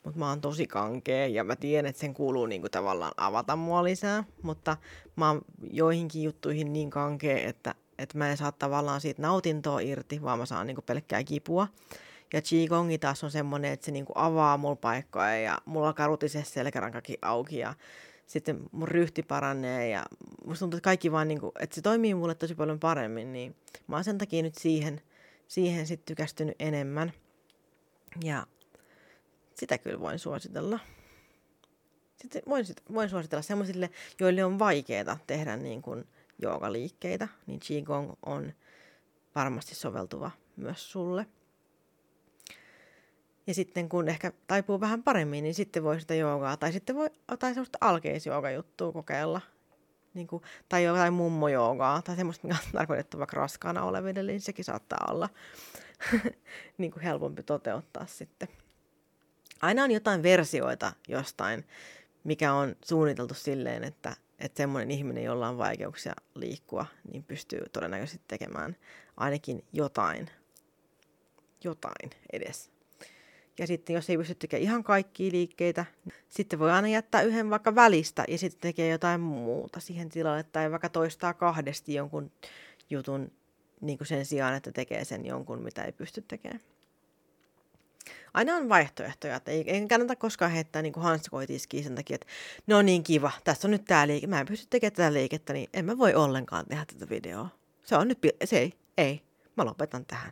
Mutta mä oon tosi kankea ja mä tiedän, että sen kuuluu niinku tavallaan avata mua lisää. Mutta mä oon joihinkin juttuihin niin kankea, että, että mä en saa tavallaan siitä nautintoa irti, vaan mä saan niinku pelkkää kipua. Ja Qigongi taas on semmoinen, että se niinku avaa mulla paikkoja ja mulla alkaa rutise selkärankakin auki ja sitten mun ryhti paranee ja musta tuntuu, että kaikki vaan niinku, että se toimii mulle tosi paljon paremmin, niin mä oon sen takia nyt siihen, siihen sitten tykästynyt enemmän. Ja sitä kyllä voin suositella. Sitten voin, voin suositella sellaisille, joille on vaikeaa tehdä niin kuin joogaliikkeitä, niin Qigong on varmasti soveltuva myös sulle. Ja sitten kun ehkä taipuu vähän paremmin, niin sitten voi sitä joogaa, tai sitten voi jotain sellaista alkeisjoogajuttua kokeilla. Niin kuin, tai jotain mummojoogaa, tai semmoista, mikä on tarkoitettu vaikka raskaana oleville, niin sekin saattaa olla niin kuin helpompi toteuttaa sitten aina on jotain versioita jostain, mikä on suunniteltu silleen, että, että semmoinen ihminen, jolla on vaikeuksia liikkua, niin pystyy todennäköisesti tekemään ainakin jotain, jotain edes. Ja sitten jos ei pysty tekemään ihan kaikkia liikkeitä, sitten voi aina jättää yhden vaikka välistä ja sitten tekee jotain muuta siihen tilalle. Tai vaikka toistaa kahdesti jonkun jutun niin kuin sen sijaan, että tekee sen jonkun, mitä ei pysty tekemään aina on vaihtoehtoja, että ei, ei kannata koskaan heittää niin hanskoitiskiin sen takia, että no niin kiva, tässä on nyt tämä liike, mä en pysty tekemään tätä liikettä, niin en mä voi ollenkaan tehdä tätä videoa. Se on nyt, se ei, ei, mä lopetan tähän.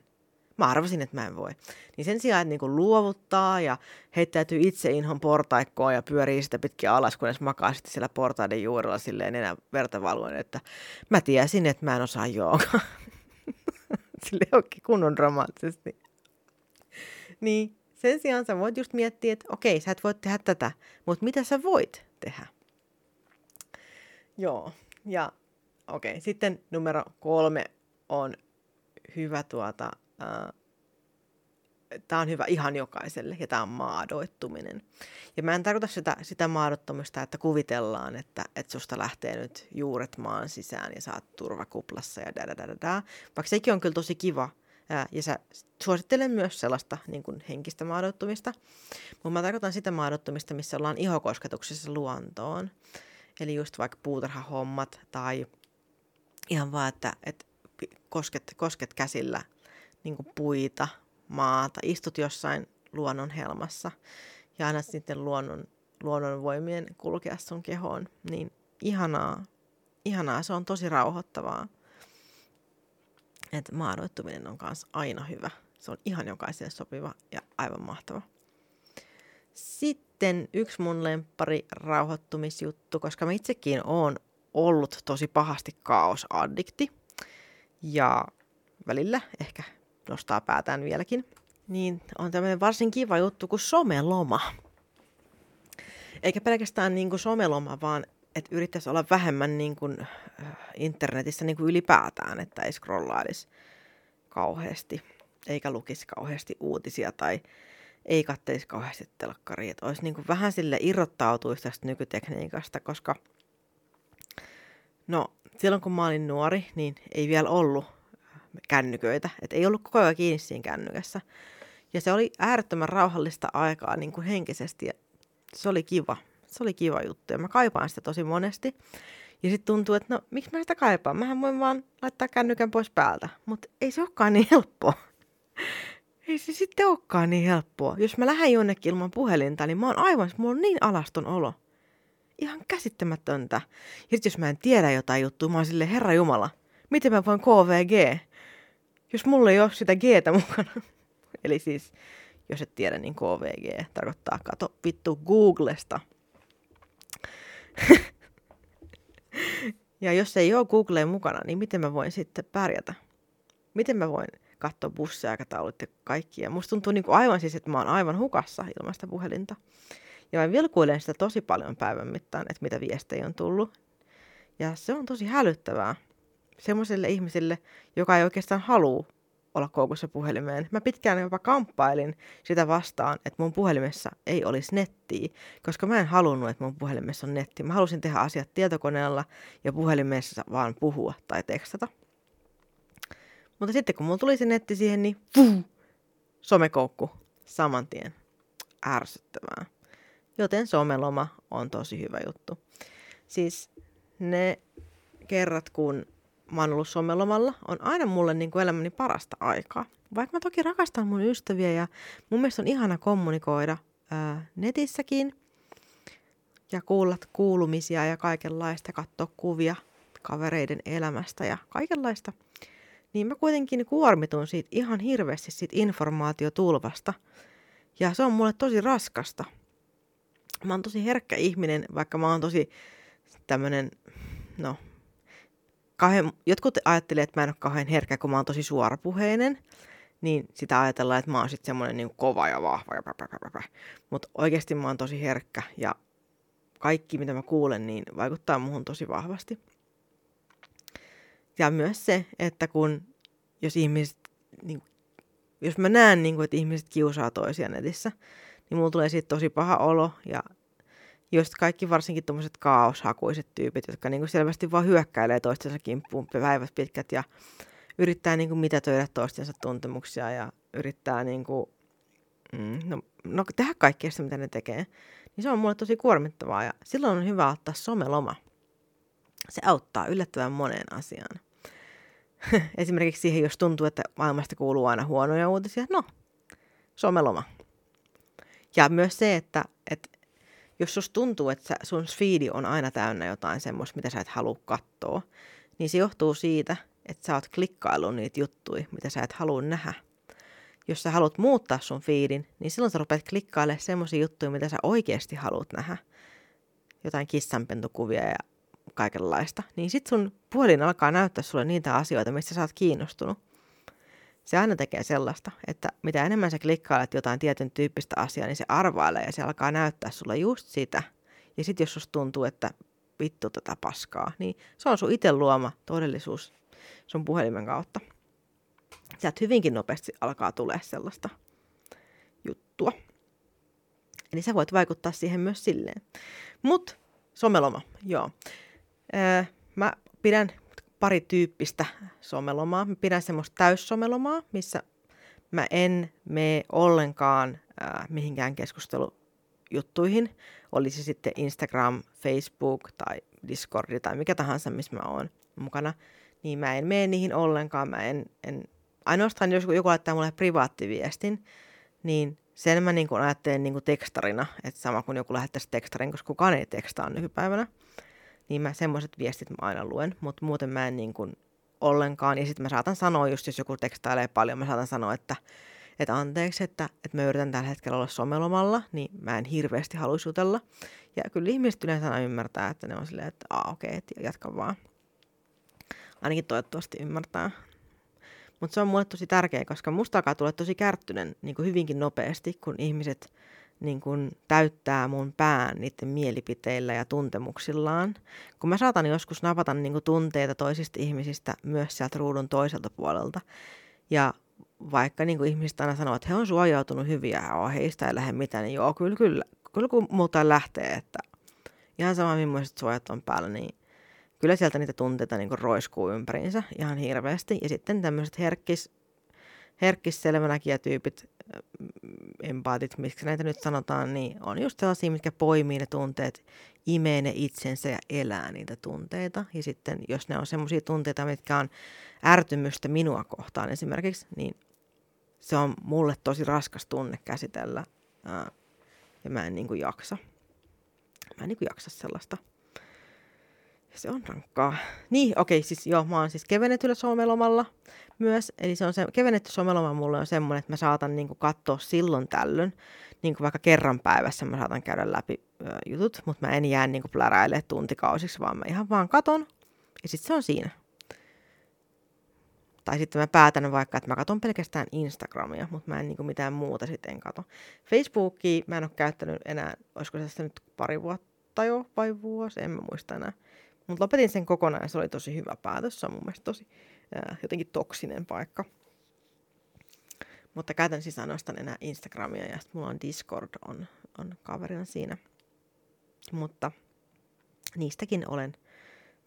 Mä arvasin, että mä en voi. Niin sen sijaan, että niinku luovuttaa ja heittäytyy itse inhon portaikkoon ja pyörii sitä pitkin alas, kunnes makaa sitten siellä portaiden juurella silleen enää verta valuen, että mä tiesin, että mä en osaa joogaa. Sille onkin kunnon dramaattisesti. Niin, sen sijaan sä voit just miettiä, että okei, sä et voi tehdä tätä, mutta mitä sä voit tehdä? Joo, ja okei, sitten numero kolme on hyvä tuota, äh, tämä on hyvä ihan jokaiselle, ja tämä on maadoittuminen. Ja mä en tarkoita sitä, sitä maadottumista, että kuvitellaan, että, että susta lähtee nyt juuret maan sisään ja saat turvakuplassa ja da, da, da, da. Vaikka sekin on kyllä tosi kiva, Ää, ja sä suosittelen myös sellaista niin kuin henkistä maadottumista. Mutta mä tarkoitan sitä maadottumista, missä ollaan ihokosketuksessa luontoon. Eli just vaikka puutarhahommat tai ihan vaan, että, että kosket, kosket käsillä niin kuin puita, maata, istut jossain luonnon helmassa ja annat sitten luonnon, luonnon voimien kulkea sun kehoon, niin ihanaa, ihanaa, se on tosi rauhoittavaa että maadoittuminen on myös aina hyvä. Se on ihan jokaiselle sopiva ja aivan mahtava. Sitten yksi mun lempari rauhoittumisjuttu, koska mä itsekin oon ollut tosi pahasti kaosaddikti ja välillä ehkä nostaa päätään vieläkin, niin on tämmöinen varsin kiva juttu kuin someloma. Eikä pelkästään niin kuin someloma, vaan että yrittäisi olla vähemmän niin kuin, äh, internetissä niin kuin ylipäätään, että ei scrollailisi kauheasti, eikä lukisi kauheasti uutisia tai ei kattelisi kauheasti telkkaria. Että olisi niin kuin vähän sille irrottautuisi tästä nykytekniikasta, koska no, silloin kun mä olin nuori, niin ei vielä ollut kännyköitä. Että ei ollut koko ajan kiinni siinä kännykässä. Ja se oli äärettömän rauhallista aikaa niin kuin henkisesti ja se oli kiva se oli kiva juttu ja mä kaipaan sitä tosi monesti. Ja sitten tuntuu, että no miksi mä sitä kaipaan? Mähän voin vaan laittaa kännykän pois päältä. Mutta ei se olekaan niin helppoa. ei se sitten olekaan niin helppoa. Jos mä lähden jonnekin ilman puhelinta, niin mä oon aivan, mulla on niin alaston olo. Ihan käsittämätöntä. Ja sitten jos mä en tiedä jotain juttua, mä oon silleen, herra Jumala, miten mä voin KVG? Jos mulla ei ole sitä Gtä mukana. Eli siis Jos et tiedä, niin KVG tarkoittaa kato vittu Googlesta. ja jos ei ole Googleen mukana, niin miten mä voin sitten pärjätä? Miten mä voin katsoa bussiaikataulut ja kaikki? Ja musta tuntuu niin kuin aivan siis, että mä oon aivan hukassa ilmasta puhelinta. Ja mä vilkuilen sitä tosi paljon päivän mittaan, että mitä viestejä on tullut. Ja se on tosi hälyttävää semmoiselle ihmiselle, joka ei oikeastaan halua olla koukussa puhelimeen. Mä pitkään jopa kamppailin sitä vastaan, että mun puhelimessa ei olisi nettiä, koska mä en halunnut, että mun puhelimessa on netti. Mä halusin tehdä asiat tietokoneella ja puhelimessa vaan puhua tai tekstata. Mutta sitten kun mulla tuli se netti siihen, niin fuh, somekoukku saman tien. Ärsyttävää. Joten someloma on tosi hyvä juttu. Siis ne kerrat, kun mä oon ollut somelomalla, on aina mulle niin kuin elämäni parasta aikaa. Vaikka mä toki rakastan mun ystäviä ja mun mielestä on ihana kommunikoida ää, netissäkin ja kuulla kuulumisia ja kaikenlaista, katsoa kuvia kavereiden elämästä ja kaikenlaista, niin mä kuitenkin kuormitun siitä ihan hirveästi siitä informaatiotulvasta. Ja se on mulle tosi raskasta. Mä oon tosi herkkä ihminen, vaikka mä oon tosi tämmönen, no kauhean, jotkut ajattelee, että mä en ole kauhean herkkä, kun mä oon tosi suorapuheinen, niin sitä ajatellaan, että mä oon sitten semmoinen niin kova ja vahva. Ja Mutta oikeasti mä oon tosi herkkä ja kaikki, mitä mä kuulen, niin vaikuttaa muuhun tosi vahvasti. Ja myös se, että kun jos ihmiset, niin, jos mä näen, niin kuin, että ihmiset kiusaa toisia netissä, niin mulla tulee siitä tosi paha olo ja just kaikki varsinkin tuommoiset kaoshakuiset tyypit, jotka niinku selvästi vaan hyökkäilee toistensa kimppuun päivät pitkät ja yrittää niinku mitätöidä toistensa tuntemuksia ja yrittää niinku, mm, no, no, tehdä kaikkea sitä, mitä ne tekee, niin se on mulle tosi kuormittavaa ja silloin on hyvä ottaa someloma. Se auttaa yllättävän moneen asiaan. Esimerkiksi siihen, jos tuntuu, että maailmasta kuuluu aina huonoja uutisia, no, someloma. Ja myös se, että, että jos sus tuntuu, että sun feedi on aina täynnä jotain semmoista, mitä sä et halua katsoa, niin se johtuu siitä, että sä oot klikkaillut niitä juttuja, mitä sä et halua nähdä. Jos sä haluat muuttaa sun feedin, niin silloin sä rupeat klikkailemaan semmoisia juttuja, mitä sä oikeasti haluat nähdä. Jotain kissanpentukuvia ja kaikenlaista. Niin sit sun puhelin alkaa näyttää sulle niitä asioita, mistä sä oot kiinnostunut se aina tekee sellaista, että mitä enemmän sä klikkailet jotain tietyn tyyppistä asiaa, niin se arvailee ja se alkaa näyttää sulle just sitä. Ja sitten jos susta tuntuu, että vittu tätä paskaa, niin se on sun itse luoma todellisuus sun puhelimen kautta. Sieltä hyvinkin nopeasti alkaa tulee sellaista juttua. Eli sä voit vaikuttaa siihen myös silleen. Mut someloma, joo. Öö, mä pidän pari tyyppistä somelomaa. Mä pidän semmoista täyssomelomaa, missä mä en mene ollenkaan äh, mihinkään keskustelujuttuihin. Olisi sitten Instagram, Facebook tai Discord tai mikä tahansa, missä mä oon mukana. Niin mä en mene niihin ollenkaan. Mä en, en, ainoastaan jos joku laittaa mulle privaattiviestin, niin sen mä niin ajattelen niin tekstarina, että sama kuin joku lähettäisi tekstarin, koska kukaan ei tekstaa nykypäivänä niin mä semmoiset viestit mä aina luen, mutta muuten mä en niin kuin ollenkaan. Ja sitten mä saatan sanoa, just jos joku tekstailee paljon, mä saatan sanoa, että, että anteeksi, että, että mä yritän tällä hetkellä olla somelomalla, niin mä en hirveästi halua jutella. Ja kyllä ihmiset yleensä aina ymmärtää, että ne on silleen, että aa okei, okay, jatka vaan. Ainakin toivottavasti ymmärtää. Mutta se on mulle tosi tärkeä, koska musta alkaa tulla tosi kärttynen niin kuin hyvinkin nopeasti, kun ihmiset niin kun täyttää mun pään niiden mielipiteillä ja tuntemuksillaan. Kun mä saatan joskus napata niin tunteita toisista ihmisistä myös sieltä ruudun toiselta puolelta. Ja vaikka niin ihmiset aina sanoo, että he on suojautunut hyviä ja heistä ei lähde mitään, niin joo, kyllä, kyllä, kyllä kun muuta lähtee, että ihan sama millaiset suojat on päällä, niin kyllä sieltä niitä tunteita niin roiskuu ympäriinsä ihan hirveästi. Ja sitten tämmöiset herkkis, herkkisselvänäkijätyypit, empaatit, miksi näitä nyt sanotaan, niin on just sellaisia, mitkä poimii ne tunteet, imee ne itsensä ja elää niitä tunteita. Ja sitten jos ne on sellaisia tunteita, mitkä on ärtymystä minua kohtaan esimerkiksi, niin se on mulle tosi raskas tunne käsitellä ja mä en niin kuin jaksa. Mä en niin kuin jaksa sellaista. Se on rankkaa. Niin, okei, siis joo, mä oon siis kevennetyllä somelomalla myös. Eli se on se, kevennetty someloma mulle on semmoinen, että mä saatan niinku katsoa silloin tällöin, niinku vaikka kerran päivässä mä saatan käydä läpi ö, jutut, mutta mä en jää niinku pläräille tuntikausiksi, vaan mä ihan vaan katon ja sitten se on siinä. Tai sitten mä päätän vaikka, että mä katson pelkästään Instagramia, mutta mä en niinku mitään muuta sitten kato. Facebookia mä en ole käyttänyt enää, olisiko se nyt pari vuotta jo vai vuosi, en mä muista enää. Mutta lopetin sen kokonaan ja se oli tosi hyvä päätös. Se on mun mielestä tosi ää, jotenkin toksinen paikka. Mutta käytän siis ainoastaan enää Instagramia ja mulla on Discord on, on kaverina siinä. Mutta niistäkin olen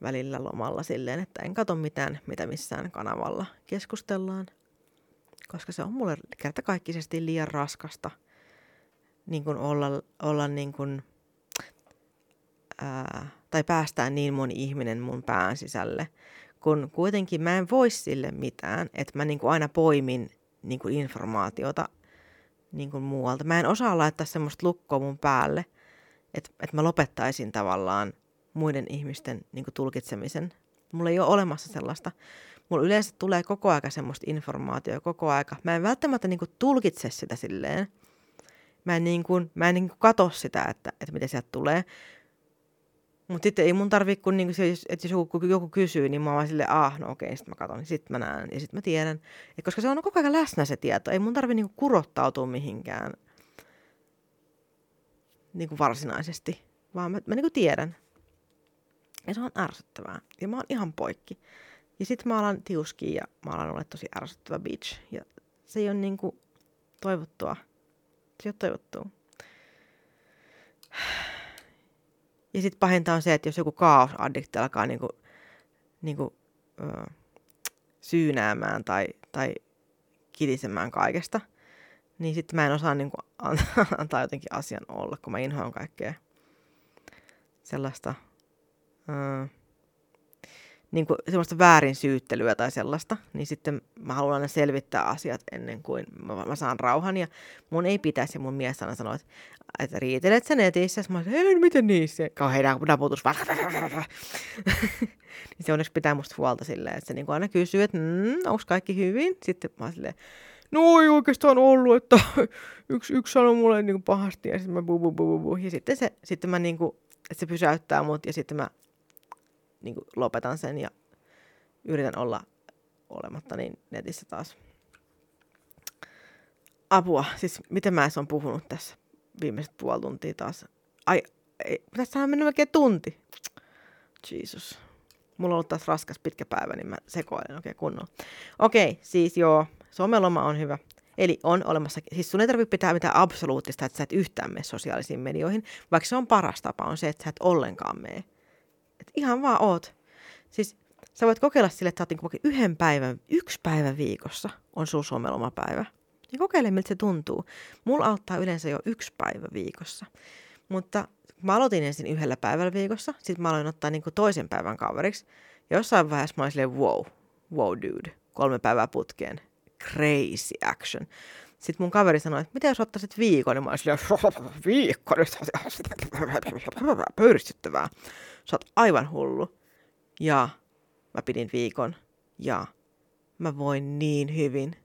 välillä lomalla silleen, että en katso mitään, mitä missään kanavalla keskustellaan, koska se on mulle kertakaikkisesti liian raskasta niin olla, olla niin kuin, ää, tai päästään niin moni ihminen mun pään sisälle, kun kuitenkin mä en voi sille mitään, että mä niin kuin aina poimin niin kuin informaatiota niin kuin muualta. Mä en osaa laittaa semmoista lukkoa mun päälle, että, että mä lopettaisin tavallaan muiden ihmisten niin kuin tulkitsemisen. Mulla ei ole olemassa sellaista. Mulla yleensä tulee koko aika semmoista informaatiota koko aika. Mä en välttämättä niin kuin tulkitse sitä silleen. Mä en, niin kuin, mä en niin kuin kato sitä, että, että mitä sieltä tulee. Mutta sitten ei mun tarvi, kun niinku se, että jos joku, joku kysyy, niin mä oon silleen, ah, no okei, sitten mä katson, sitten mä näen ja sitten mä tiedän. Et koska se on koko ajan läsnä se tieto, ei mun tarvi niinku kurottautua mihinkään niinku varsinaisesti, vaan mä, mä niinku tiedän. Ja se on ärsyttävää. Ja mä oon ihan poikki. Ja sitten mä alan tiuskia ja mä alan olla tosi ärsyttävä bitch. Ja se ei ole niinku toivottua. Se ei ole toivottua. Ja sitten pahinta on se, että jos joku kaosaddikti alkaa niinku, niinku, ö, syynäämään tai, tai kitisemään kaikesta, niin sitten mä en osaa niinku antaa jotenkin asian olla, kun mä inhoan kaikkea sellaista. Ö, niin kuin semmoista väärin syyttelyä tai sellaista, niin sitten mä haluan aina selvittää asiat ennen kuin mä, mä saan rauhan. Ja mun ei pitäisi, mun mies aina sanoa, että, että riitelet sä netissä. Mä sanoin, ei, miten niissä? Kauhean naputus. niin se onneksi pitää musta huolta silleen, että se niin aina kysyy, että mm, onko kaikki hyvin? Sitten mä silleen, no ei oikeastaan ollut, että yksi, yksi sanoi mulle niin pahasti ja sitten mä bu, bu, bu, bu, bu. Ja sitten, se, sitten mä niin kuin, että se pysäyttää mut ja sitten mä niin kuin lopetan sen ja yritän olla olematta niin netissä taas. Apua, siis miten mä on puhunut tässä viimeiset puoli tuntia taas. Ai, ei, tässä on mennyt melkein tunti. Jesus. Mulla on ollut taas raskas pitkä päivä, niin mä sekoilen oikein kunnolla. Okei, okay, siis joo, someloma on hyvä. Eli on olemassa, siis sun ei tarvitse pitää mitään absoluuttista, että sä et yhtään mene sosiaalisiin medioihin, vaikka se on paras tapa, on se, että sä et ollenkaan mene että ihan vaan oot. Siis sä voit kokeilla sille, että sä oot niin yhden päivän, yksi päivä viikossa on sun somelomapäivä. Ja kokeile, miltä se tuntuu. Mulla auttaa yleensä jo yksi päivä viikossa. Mutta mä aloitin ensin yhdellä päivällä viikossa, sitten mä aloin ottaa niin toisen päivän kaveriksi. Ja jossain vaiheessa mä olin silleen, wow, wow dude, kolme päivää putkeen, crazy action. Sitten mun kaveri sanoi, että mitä jos ottaisit viikon, niin mä olin silleen, viikko, pöyristyttävää sä oot aivan hullu. Ja mä pidin viikon ja mä voin niin hyvin.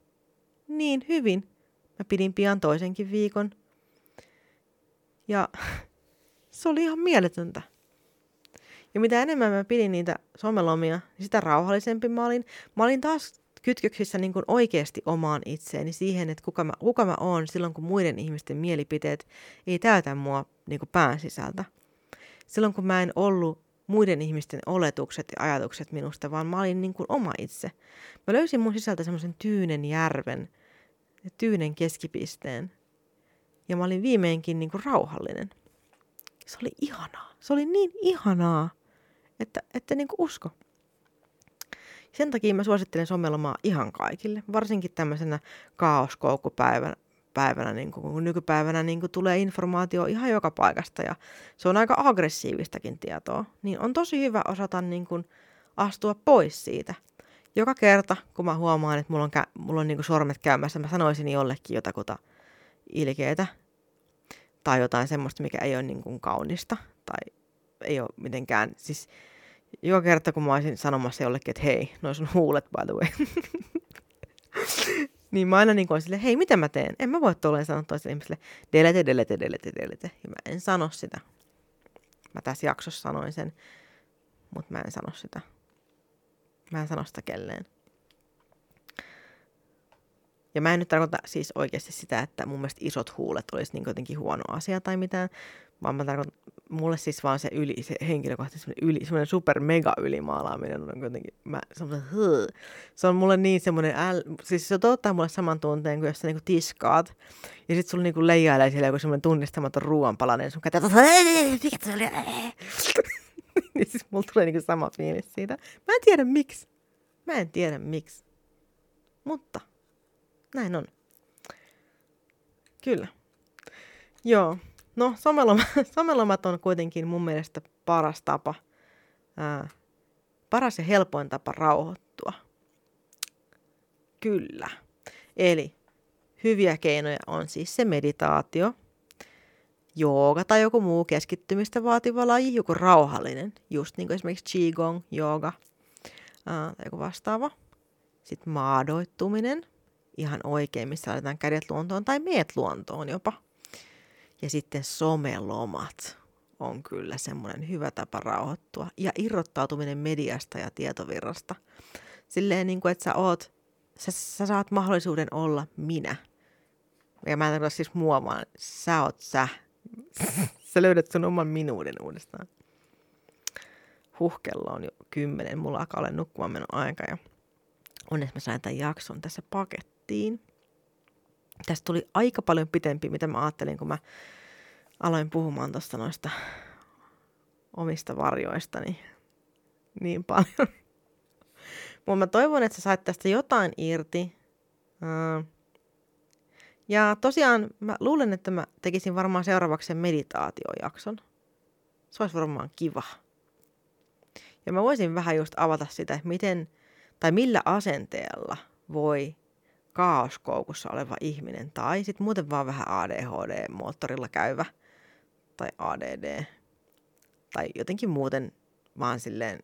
Niin hyvin. Mä pidin pian toisenkin viikon. Ja se oli ihan mieletöntä. Ja mitä enemmän mä pidin niitä somelomia, niin sitä rauhallisempi mä olin. Mä olin taas kytköksissä niin kuin oikeasti omaan itseeni siihen, että kuka mä, kuka mä oon silloin, kun muiden ihmisten mielipiteet ei täytä mua niin kuin pään sisältä silloin kun mä en ollut muiden ihmisten oletukset ja ajatukset minusta, vaan mä olin niin kuin oma itse. Mä löysin mun sisältä semmoisen tyynen järven, tyynen keskipisteen. Ja mä olin viimeinkin niin kuin rauhallinen. Se oli ihanaa. Se oli niin ihanaa, että, että niin kuin usko. Sen takia mä suosittelen somelomaa ihan kaikille, varsinkin tämmöisenä kaoskoukkupäivänä, päivänä, niin kuin, kun nykypäivänä niin kuin tulee informaatio ihan joka paikasta ja se on aika aggressiivistakin tietoa, niin on tosi hyvä osata niin kuin, astua pois siitä. Joka kerta, kun mä huomaan, että mulla on, kä- mulla on niin kuin sormet käymässä, mä sanoisin jollekin jotakuta ilkeitä tai jotain semmoista, mikä ei ole niin kuin kaunista tai ei ole mitenkään, siis joka kerta kun mä olisin sanomassa jollekin, että hei, noin sun huulet by the way. niin mä aina niin kuin sille, hei, mitä mä teen? En mä voi tolleen sanoa toiselle ihmiselle, delete, delete, delete, delete. Ja mä en sano sitä. Mä tässä jaksossa sanoin sen, mutta mä en sano sitä. Mä en sano sitä kelleen. Ja mä en nyt tarkoita siis oikeasti sitä, että mun mielestä isot huulet olisi niin jotenkin huono asia tai mitään, vaan mä tarkoitan, mulle siis vaan se yli, se henkilökohtaisesti yli, semmoinen super mega ylimaalaaminen on jotenkin, mä, semmoinen, se on mulle niin semmoinen, äl, siis se tuottaa mulle saman tunteen kuin jos sä niinku tiskaat, ja sit sulla niinku leijailee siellä joku semmoinen tunnistamaton ruoanpalanen, sun käteen, mikä se oli, niin siis mulla tulee niinku sama fiilis siitä. Mä en tiedä miksi. Mä en tiedä miksi. Mutta näin on. Kyllä. Joo. No, somelomat, somelomat on kuitenkin mun mielestä paras tapa, ää, paras ja helpoin tapa rauhoittua. Kyllä. Eli hyviä keinoja on siis se meditaatio, jooga tai joku muu keskittymistä vaativa laji, joku rauhallinen, just niin kuin esimerkiksi qigong, jooga tai joku vastaava. Sitten maadoittuminen, ihan oikein, missä laitetaan kädet luontoon tai meet luontoon jopa. Ja sitten somelomat on kyllä semmoinen hyvä tapa rauhoittua. Ja irrottautuminen mediasta ja tietovirrasta. Silleen niin kuin, että sä oot, sä, sä saat mahdollisuuden olla minä. Ja mä en tarkoita siis mua, vaan sä oot sä. sä löydät sun oman minuuden uudestaan. Huh, kello on jo kymmenen. Mulla alkaa olla nukkumaan menon aika ja onneksi mä sain tämän jakson tässä pakettiin. Tästä tuli aika paljon pitempi, mitä mä ajattelin, kun mä aloin puhumaan tuosta noista omista varjoistani niin paljon. Mutta mä toivon, että sä sait tästä jotain irti. Ja tosiaan mä luulen, että mä tekisin varmaan seuraavaksi sen meditaatiojakson. Se olisi varmaan kiva. Ja mä voisin vähän just avata sitä, että miten tai millä asenteella voi kaoskoukussa oleva ihminen tai sitten muuten vaan vähän ADHD-moottorilla käyvä tai ADD tai jotenkin muuten vaan silleen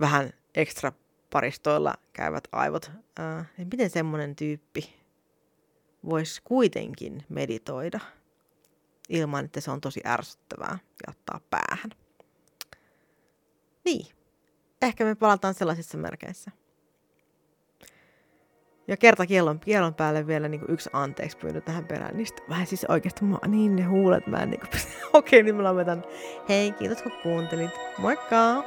vähän ekstra paristoilla käyvät aivot, ää, niin miten semmoinen tyyppi voisi kuitenkin meditoida ilman, että se on tosi ärsyttävää ja ottaa päähän. Niin, ehkä me palataan sellaisissa merkeissä. Ja kerta kielon, kielon päälle vielä niin kuin yksi anteeksi pyyntö tähän perään. Niin vähän siis oikeasti, mä, niin ne huulet, mä en niin kuin... Okei, niin mä lopetan. Hei, kiitos kun kuuntelit. Moikka!